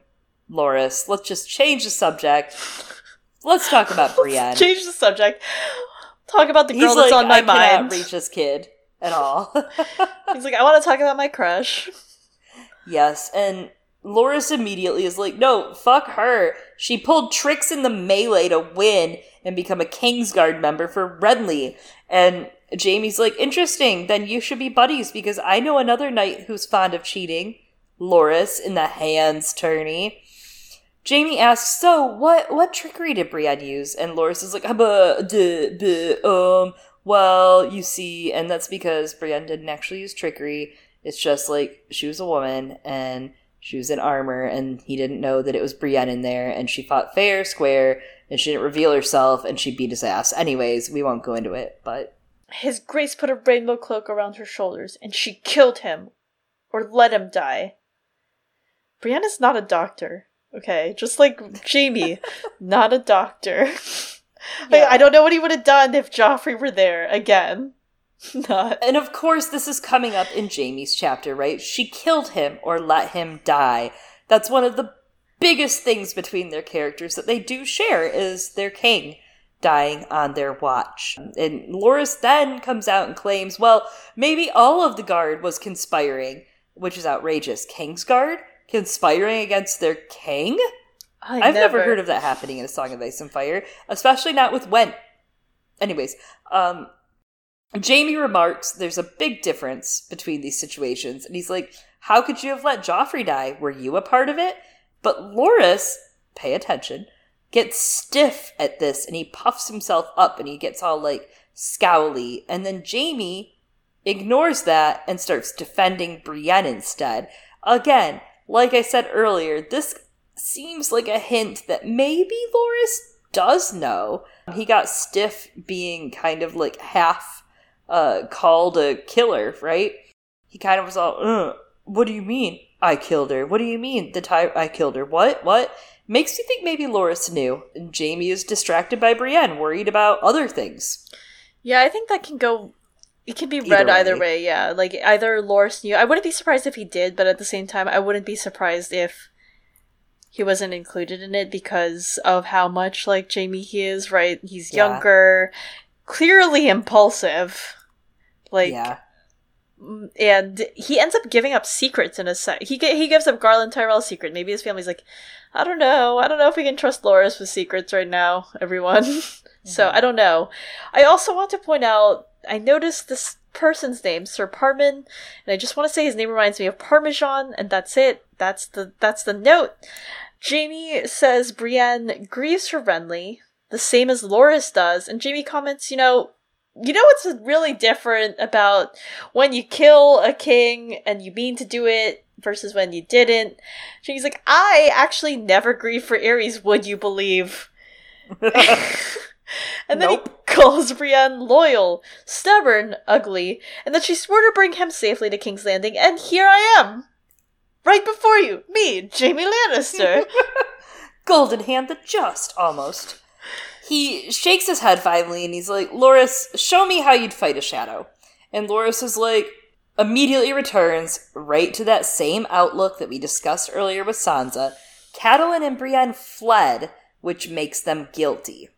Loras, let's just change the subject. Let's talk about Brienne. Change the subject. Talk about the girl He's that's like, on my I cannot mind. reach this kid at all. He's like, I want to talk about my crush. yes, and Loras immediately is like, no, fuck her. She pulled tricks in the melee to win and become a Kingsguard member for Renly. And Jaime's like, interesting, then you should be buddies because I know another knight who's fond of cheating. Loras in the hands tourney. Jaime asks, "So, what what trickery did Brienne use?" And Loras is like, "Buh, duh, buh, um, well, you see, and that's because Brienne didn't actually use trickery. It's just like she was a woman and she was in armor, and he didn't know that it was Brienne in there, and she fought fair, square, and she didn't reveal herself, and she beat his ass. Anyways, we won't go into it, but His Grace put a rainbow cloak around her shoulders, and she killed him, or let him die. Brienne is not a doctor, okay? Just like Jaime, not a doctor. Like, I don't know what he would have done if Joffrey were there again. Not. And of course, this is coming up in Jaime's chapter, right? She killed him or let him die. That's one of the biggest things between their characters that they do share is their king dying on their watch. And Loras then comes out and claims, well, maybe all of the guard was conspiring, which is outrageous. King's guard conspiring against their king? I I've never. heard of that happening in a Song of Ice and Fire, especially not with Whent. Anyways, um, Jaime remarks there's a big difference between these situations, and he's like, How could you have let Joffrey die? Were you a part of it? But Loras, pay attention, gets stiff at this and he puffs himself up and he gets all like scowly. And then Jaime ignores that and starts defending Brienne instead. Again, like I said earlier, this seems like a hint that maybe Loras does know. He got stiff being kind of like half uh, called a killer, right? He kind of was all, what do you mean? I killed her. What do you mean? The time I killed her. What? What? Makes you think maybe Loras knew. And Jaime is distracted by Brienne, worried about other things. Yeah, I think that can go. It can be Either read either way. way. Yeah, like either Loras knew. I wouldn't be surprised if he did, but at the same time, I wouldn't be surprised if he wasn't included in it because of how much like Jaime he is. Right, he's Yeah. younger, clearly impulsive. Like, yeah. and he ends up giving up secrets in a sec. He he gives up Garlan Tyrell's secret. Maybe his family's like, I don't know. I don't know if we can trust Loras with secrets right now, everyone. so Mhm. I don't know. I also want to point out. I noticed this person's name, Sir Parmen, and I just want to say his name reminds me of Parmesan, and that's it. That's the that's the note. Jaime says Brienne grieves for Renly, the same as Loras does, and Jaime comments, you know, you know what's really different about when you kill a king and you mean to do it versus when you didn't. She's like, I actually never grieve for Aerys, would you believe? and then Nope. he calls Brienne loyal, stubborn, ugly, and that she swore to bring him safely to King's Landing, and here I am! Right before you, me, Jaime Lannister. Golden hand the just, almost. He shakes his head finally and he's like, Loras, show me how you'd fight a shadow. And Loras is like, immediately returns right to that same outlook that we discussed earlier with Sansa. Catelyn and Brienne fled, which makes them guilty.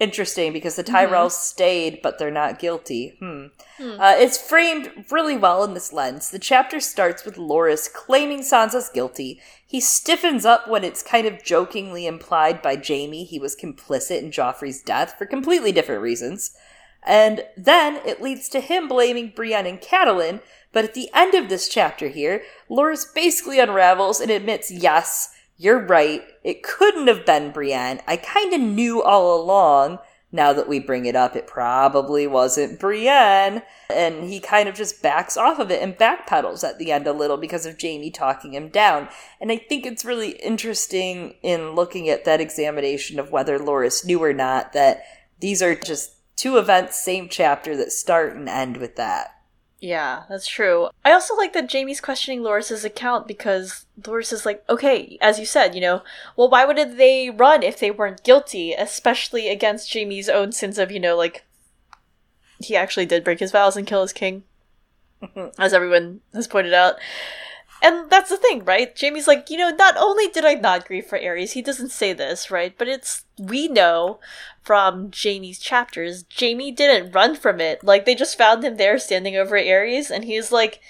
Interesting because the Tyrells mm-hmm. stayed, but they're not guilty. Hmm. hmm. Uh, it's framed really well in this lens. The chapter starts with Loras claiming Sansa's guilty. He stiffens up when it's kind of jokingly implied by Jaime he was complicit in Joffrey's death for completely different reasons. And then it leads to him blaming Brienne and Catelyn, but at the end of this chapter here, Loras basically unravels and admits, yes, you're right. It couldn't have been Brienne. I kind of knew all along. Now that we bring it up, it probably wasn't Brienne. And he kind of just backs off of it and backpedals at the end a little because of Jaime talking him down. And I think it's really interesting in looking at that examination of whether Loras knew or not that these are just two events, same chapter that start and end with that. Yeah, that's true. I also like that Jaime's questioning Loras's account because Loras is like, okay, as you said, you know, well, why would they run if they weren't guilty, especially against Jaime's own sins of, you know, like, he actually did break his vows and kill his king, as everyone has pointed out. And that's the thing, right? Jaime's like, you know, not only did I not grieve for Aerys, he doesn't say this, right? But it's, we know from Jaime's chapters, Jaime didn't run from it. Like, they just found him there standing over Aerys, and he's like,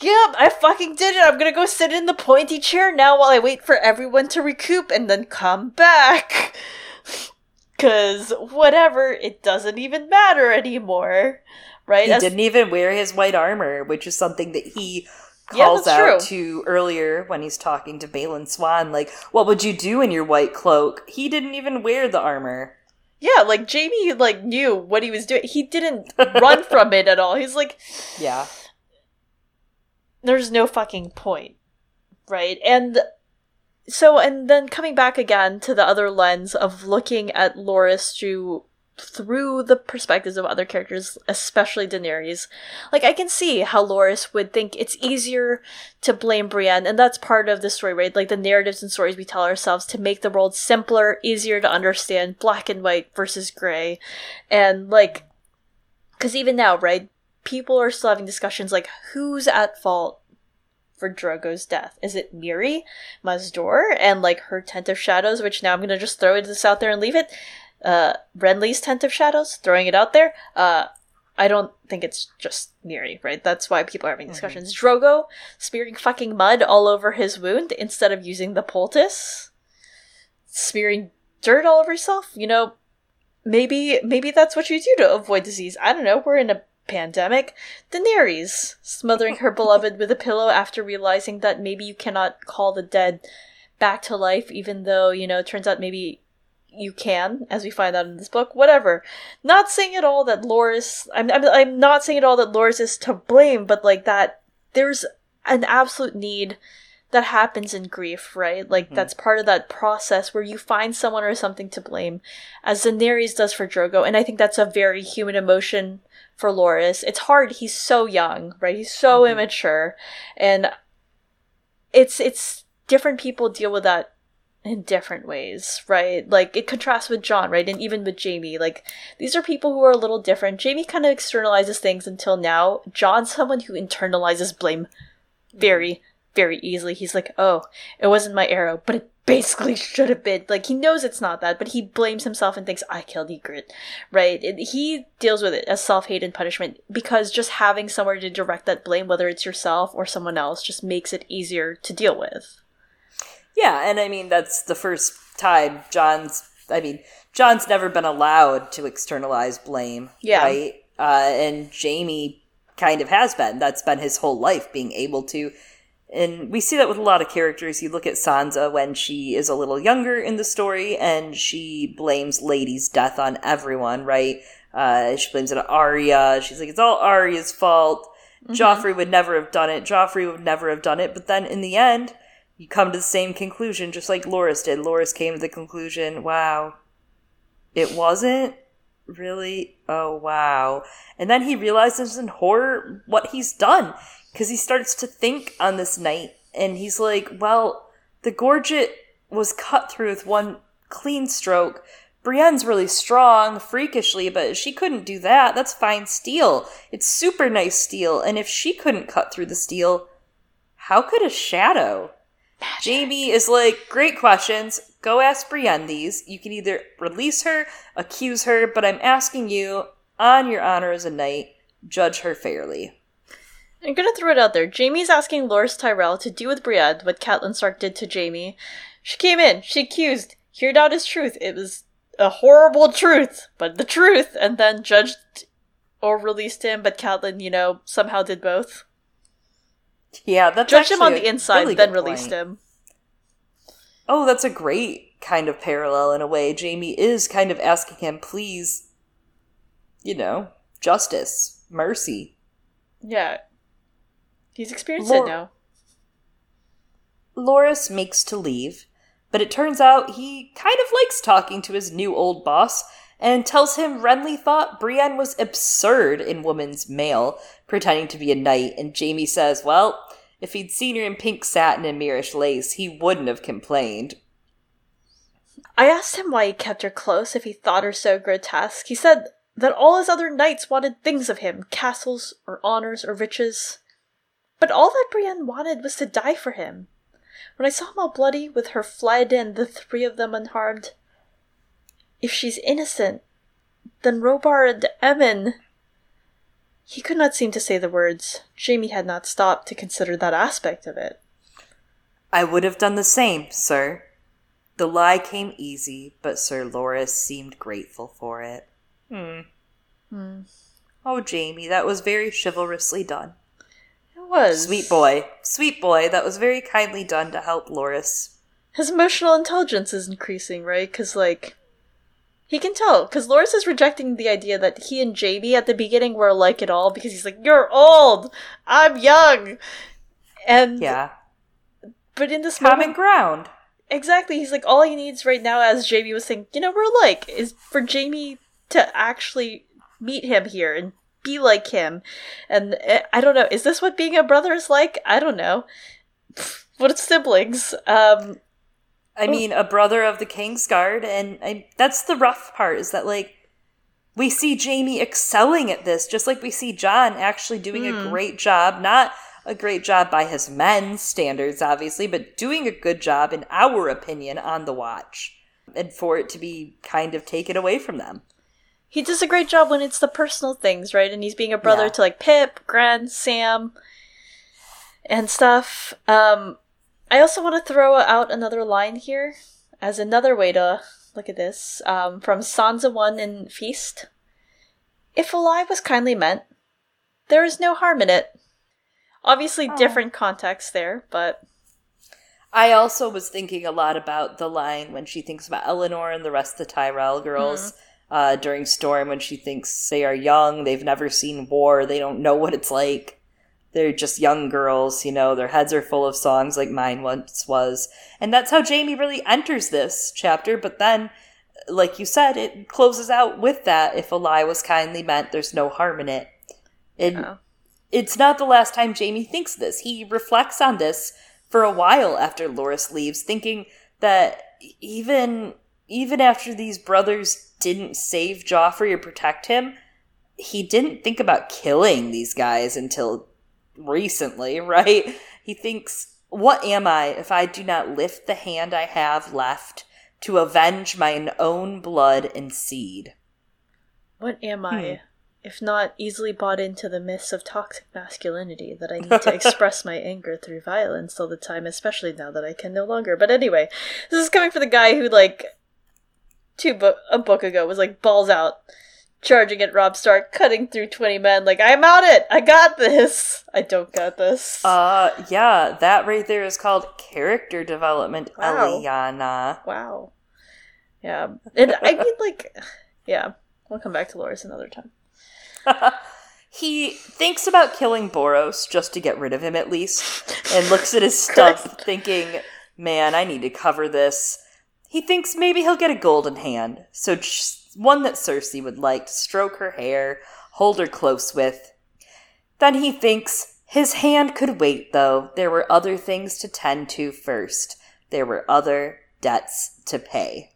Yep, I fucking did it. I'm gonna go sit in the pointy chair now while I wait for everyone to recoup and then come back. Cause whatever, it doesn't even matter anymore. Right? He As- didn't even wear his white armor, which is something that he calls yeah, out true. to earlier when he's talking to Balon Swann, like, what would you do in your white cloak? He didn't even wear the armor. Yeah, like Jaime like knew what he was doing. He didn't run from it at all. He's like Yeah. There's no fucking point. Right? And so and then coming back again to the other lens of looking at Loras through through the perspectives of other characters, especially Daenerys. Like, I can see how Loras would think it's easier to blame Brienne, and that's part of the story, right? Like, the narratives and stories we tell ourselves to make the world simpler, easier to understand, black and white versus gray. And, like, because even now, right, people are still having discussions like, who's at fault for Drogo's death? Is it Mirri, Maz Duur, and like her tent of shadows, which now I'm gonna just throw this out there and leave it? Uh, Renly's Tent of Shadows, throwing it out there. Uh, I don't think it's just Mirri, right? That's why people are having mm-hmm. discussions. Mm-hmm. Drogo smearing fucking mud all over his wound instead of using the poultice, smearing dirt all over himself. You know, maybe maybe that's what you do to avoid disease. I don't know. We're in a pandemic. Daenerys smothering her beloved with a pillow after realizing that maybe you cannot call the dead back to life, even though you know it turns out maybe you can, as we find out in this book. Whatever. Not saying at all that Loras. I'm, I'm, I'm not saying at all that Loras is to blame, but like that there's an absolute need that happens in grief, right? Like mm-hmm. that's part of that process where you find someone or something to blame, as Daenerys does for Drogo, and I think that's a very human emotion for Loras. It's hard. He's so young, right? He's so mm-hmm. immature, and it's it's different people deal with that in different ways, right? Like it contrasts with Jon, right? And even with Jaime. Like these are people who are a little different. Jaime kind of externalizes things until now. Jon's someone who internalizes blame very, very easily. He's like, oh, it wasn't my arrow, but it basically should have been. Like he knows it's not that, but he blames himself and thinks, I killed Ygritte, right? It, he deals with it as self-hate and punishment because just having somewhere to direct that blame, whether it's yourself or someone else, just makes it easier to deal with. Yeah, and I mean that's the first time Jon's. I mean, Jon's never been allowed to externalize blame. Yeah. Right. Uh, and Jaime kind of has been. That's been his whole life, being able to. And we see that with a lot of characters. You look at Sansa when she is a little younger in the story, and she blames Lady's death on everyone, right? Uh, she blames it on Arya. She's like, it's all Arya's fault. Mm-hmm. Joffrey would never have done it. Joffrey would never have done it. But then in the end, come to the same conclusion, just like Loras did. Loras came to the conclusion, wow, it wasn't really, oh wow. And then he realizes in horror what he's done, because he starts to think on this night, and he's like, well, the gorget was cut through with one clean stroke. Brienne's really strong, freakishly, but she couldn't do that. That's fine steel. It's super nice steel, and if she couldn't cut through the steel, how could a shadow? Jaime is like, great questions. Go ask Brienne these. You can either release her, accuse her, but I'm asking you, on your honor as a knight, judge her fairly. I'm gonna throw it out there. Jaime's asking Loras Tyrell to do with Brienne what Catelyn Stark did to Jaime. She came in, she accused, heard out his truth. It was a horrible truth, but the truth, and then judged or released him, but Catelyn, you know, somehow did both. Yeah, that's judged him on the inside, really then released point. him. Oh, that's a great kind of parallel in a way. Jaime is kind of asking him, please, you know, justice, mercy. Yeah. He's experienced Lor- it now. Loras makes to leave, but it turns out he kind of likes talking to his new old boss and tells him Renly thought Brienne was absurd in woman's mail, pretending to be a knight, and Jaime says, well, if he'd seen her in pink satin and Myrish lace, he wouldn't have complained. I asked him why he kept her close if he thought her so grotesque. He said that all his other knights wanted things of him castles, or honors, or riches. But all that Brienne wanted was to die for him. When I saw him all bloody, with her fled and the three of them unharmed, if she's innocent, then Robar and Emmon. He could not seem to say the words. Jaime had not stopped to consider that aspect of it. I would have done the same, sir. The lie came easy, but Sir Loras seemed grateful for it. Hmm. Hmm. Oh, Jaime, that was very chivalrously done. It was. Sweet boy. Sweet boy. That was very kindly done to help Loras. His emotional intelligence is increasing, right? Because, like, he can tell because Loras is rejecting the idea that he and Jaime at the beginning were alike at all because he's like, "You're old, I'm young," and yeah. But in this common moment, ground, exactly. He's like, all he needs right now, as Jaime was saying, you know, we're alike, is for Jaime to actually meet him here and be like him. And uh, I don't know, is this what being a brother is like? I don't know. What siblings? Um, I oh. mean, a brother of the Kingsguard, and I, that's the rough part is that like we see Jaime excelling at this, just like we see Jon actually doing mm. a hmm. great job. Not a great job by his men's standards, obviously, but doing a good job, in our opinion, on the watch, and for it to be kind of taken away from them. He does a great job when it's the personal things, right? And he's being a brother yeah. to like Pip, Grenn, Sam, and stuff. Um, I also want to throw out another line here as another way to look at this um, from Sansa 1 in Feast. If a lie was kindly meant, there is no harm in it. Obviously, oh. different context there, but. I also was thinking a lot about the line when she thinks about Elinor and the rest of the Tyrell girls. Mm. Uh, during Storm, when she thinks they are young, they've never seen war, they don't know what it's like they're just young girls, you know, their heads are full of songs like mine once was. And that's how Jaime really enters this chapter, but then like you said, it closes out with that if a lie was kindly meant, there's no harm in it. And oh. it's not the last time Jaime thinks this. He reflects on this for a while after Loras leaves, thinking that even even after these brothers didn't save Joffrey or protect him, he didn't think about killing these guys until recently, right? He thinks, What am I if I do not lift the hand I have left to avenge mine own blood and seed? What am I? Hmm. If not easily bought into the myths of toxic masculinity that I need to express my anger through violence all the time, especially now that I can no longer. But anyway, this is coming from the guy who, like, two bo- a book ago was like balls out charging at Robb Stark, cutting through 20 men, like, I'm on it! I got this! I don't got this. Uh, yeah, that right there is called character development, wow. Eliana. Wow. Yeah. And I mean, like, yeah, we'll come back to Loras another time. he thinks about killing Boros just to get rid of him at least, and looks at his stuff thinking, man, I need to cover this. He thinks maybe he'll get a golden hand, so just one that Cersei would like to stroke her hair, hold her close with. Then he thinks his hand could wait, though. There were other things to tend to first. There were other debts to pay.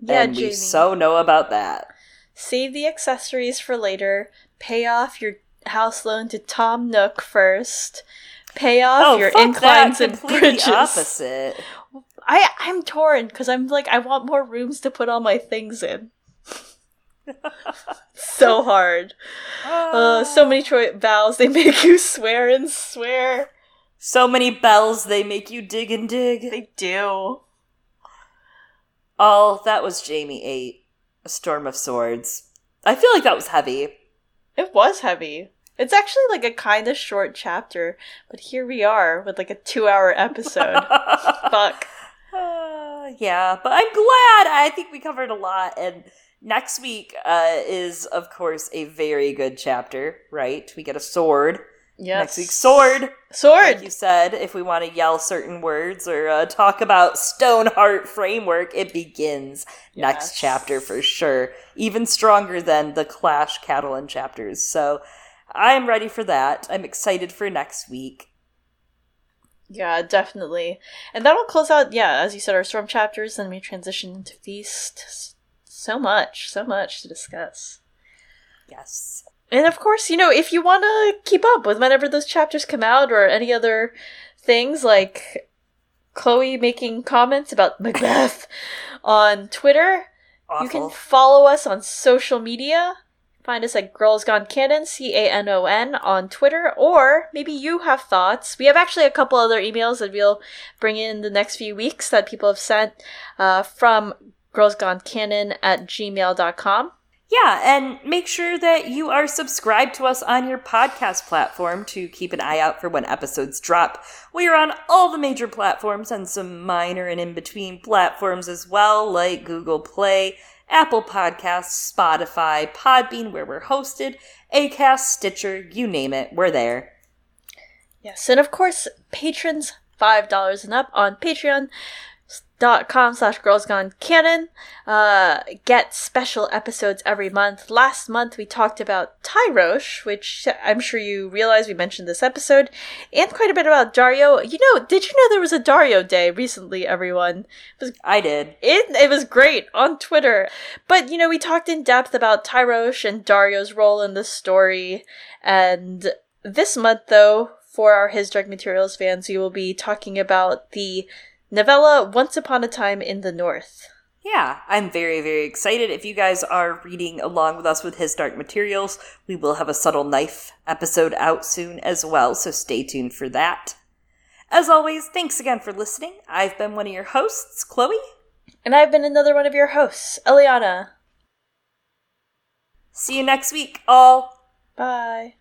Yeah, and we so know about that. Save the accessories for later. Pay off your house loan to Tom Nook first. payoff, oh, your fuck inclines that. and bridges. opposite. I I'm torn because I'm like I want more rooms to put all my things in. so hard. Uh, so many Troy vows they make you swear and swear. So many bells they make you dig and dig. They do. Oh, that was Jaime 8. A Storm of Swords. I feel like that was heavy. It was heavy. It's actually like a kind of short chapter, but here we are with like a two hour episode. Fuck. Uh, yeah, but I'm glad. I think we covered a lot. And next week uh, is, of course, a very good chapter, right? We get a sword. Yes. Next week, sword. Sword. Like you said, if we want to yell certain words or uh, talk about Stoneheart framework, it begins next chapter for sure. Even stronger than the Clash Catelyn chapters. So I'm ready for that. I'm excited for next week. Yeah, definitely. And that'll close out, yeah, as you said, our storm chapters, and we transition into feast. So much, so much to discuss. Yes. And of course, you know, if you want to keep up with whenever those chapters come out or any other things like Chloe making comments about Macbeth on Twitter, Awful. you can follow us on social media. Find us at Girls Gone Canon, C A N O N, on Twitter, or maybe you have thoughts. We have actually a couple other emails that we'll bring in the next few weeks that people have sent uh, from girlsgonecanon at gmail.com. Yeah, and make sure that you are subscribed to us on your podcast platform to keep an eye out for when episodes drop. We are on all the major platforms and some minor and in between platforms as well, like Google Play, Apple Podcasts, Spotify, Podbean, where we're hosted, Acast, Stitcher, you name it, we're there. Yes, and of course, patrons $5 and up on Patreon dot com slash girls gone canon uh get special episodes every month last month we talked about tyrosh which i'm sure you realize we mentioned this episode and quite a bit about daario you know did you know there was a daario day recently everyone was, I did. it it was great on Twitter. But you know, we talked in depth about Tyrosh and Daario's role in the story. And this month though, for our His Dark Materials fans, we will be talking about the novella Once Upon a Time in the North. Yeah, I'm very, very excited. If you guys are reading along with us with his Dark Materials, we will have a Subtle Knife episode out soon as well, so stay tuned for that. As always, thanks again for listening. I've been one of your hosts, Chloe. And I've been another one of your hosts, Eliana. See you next week, all. Bye.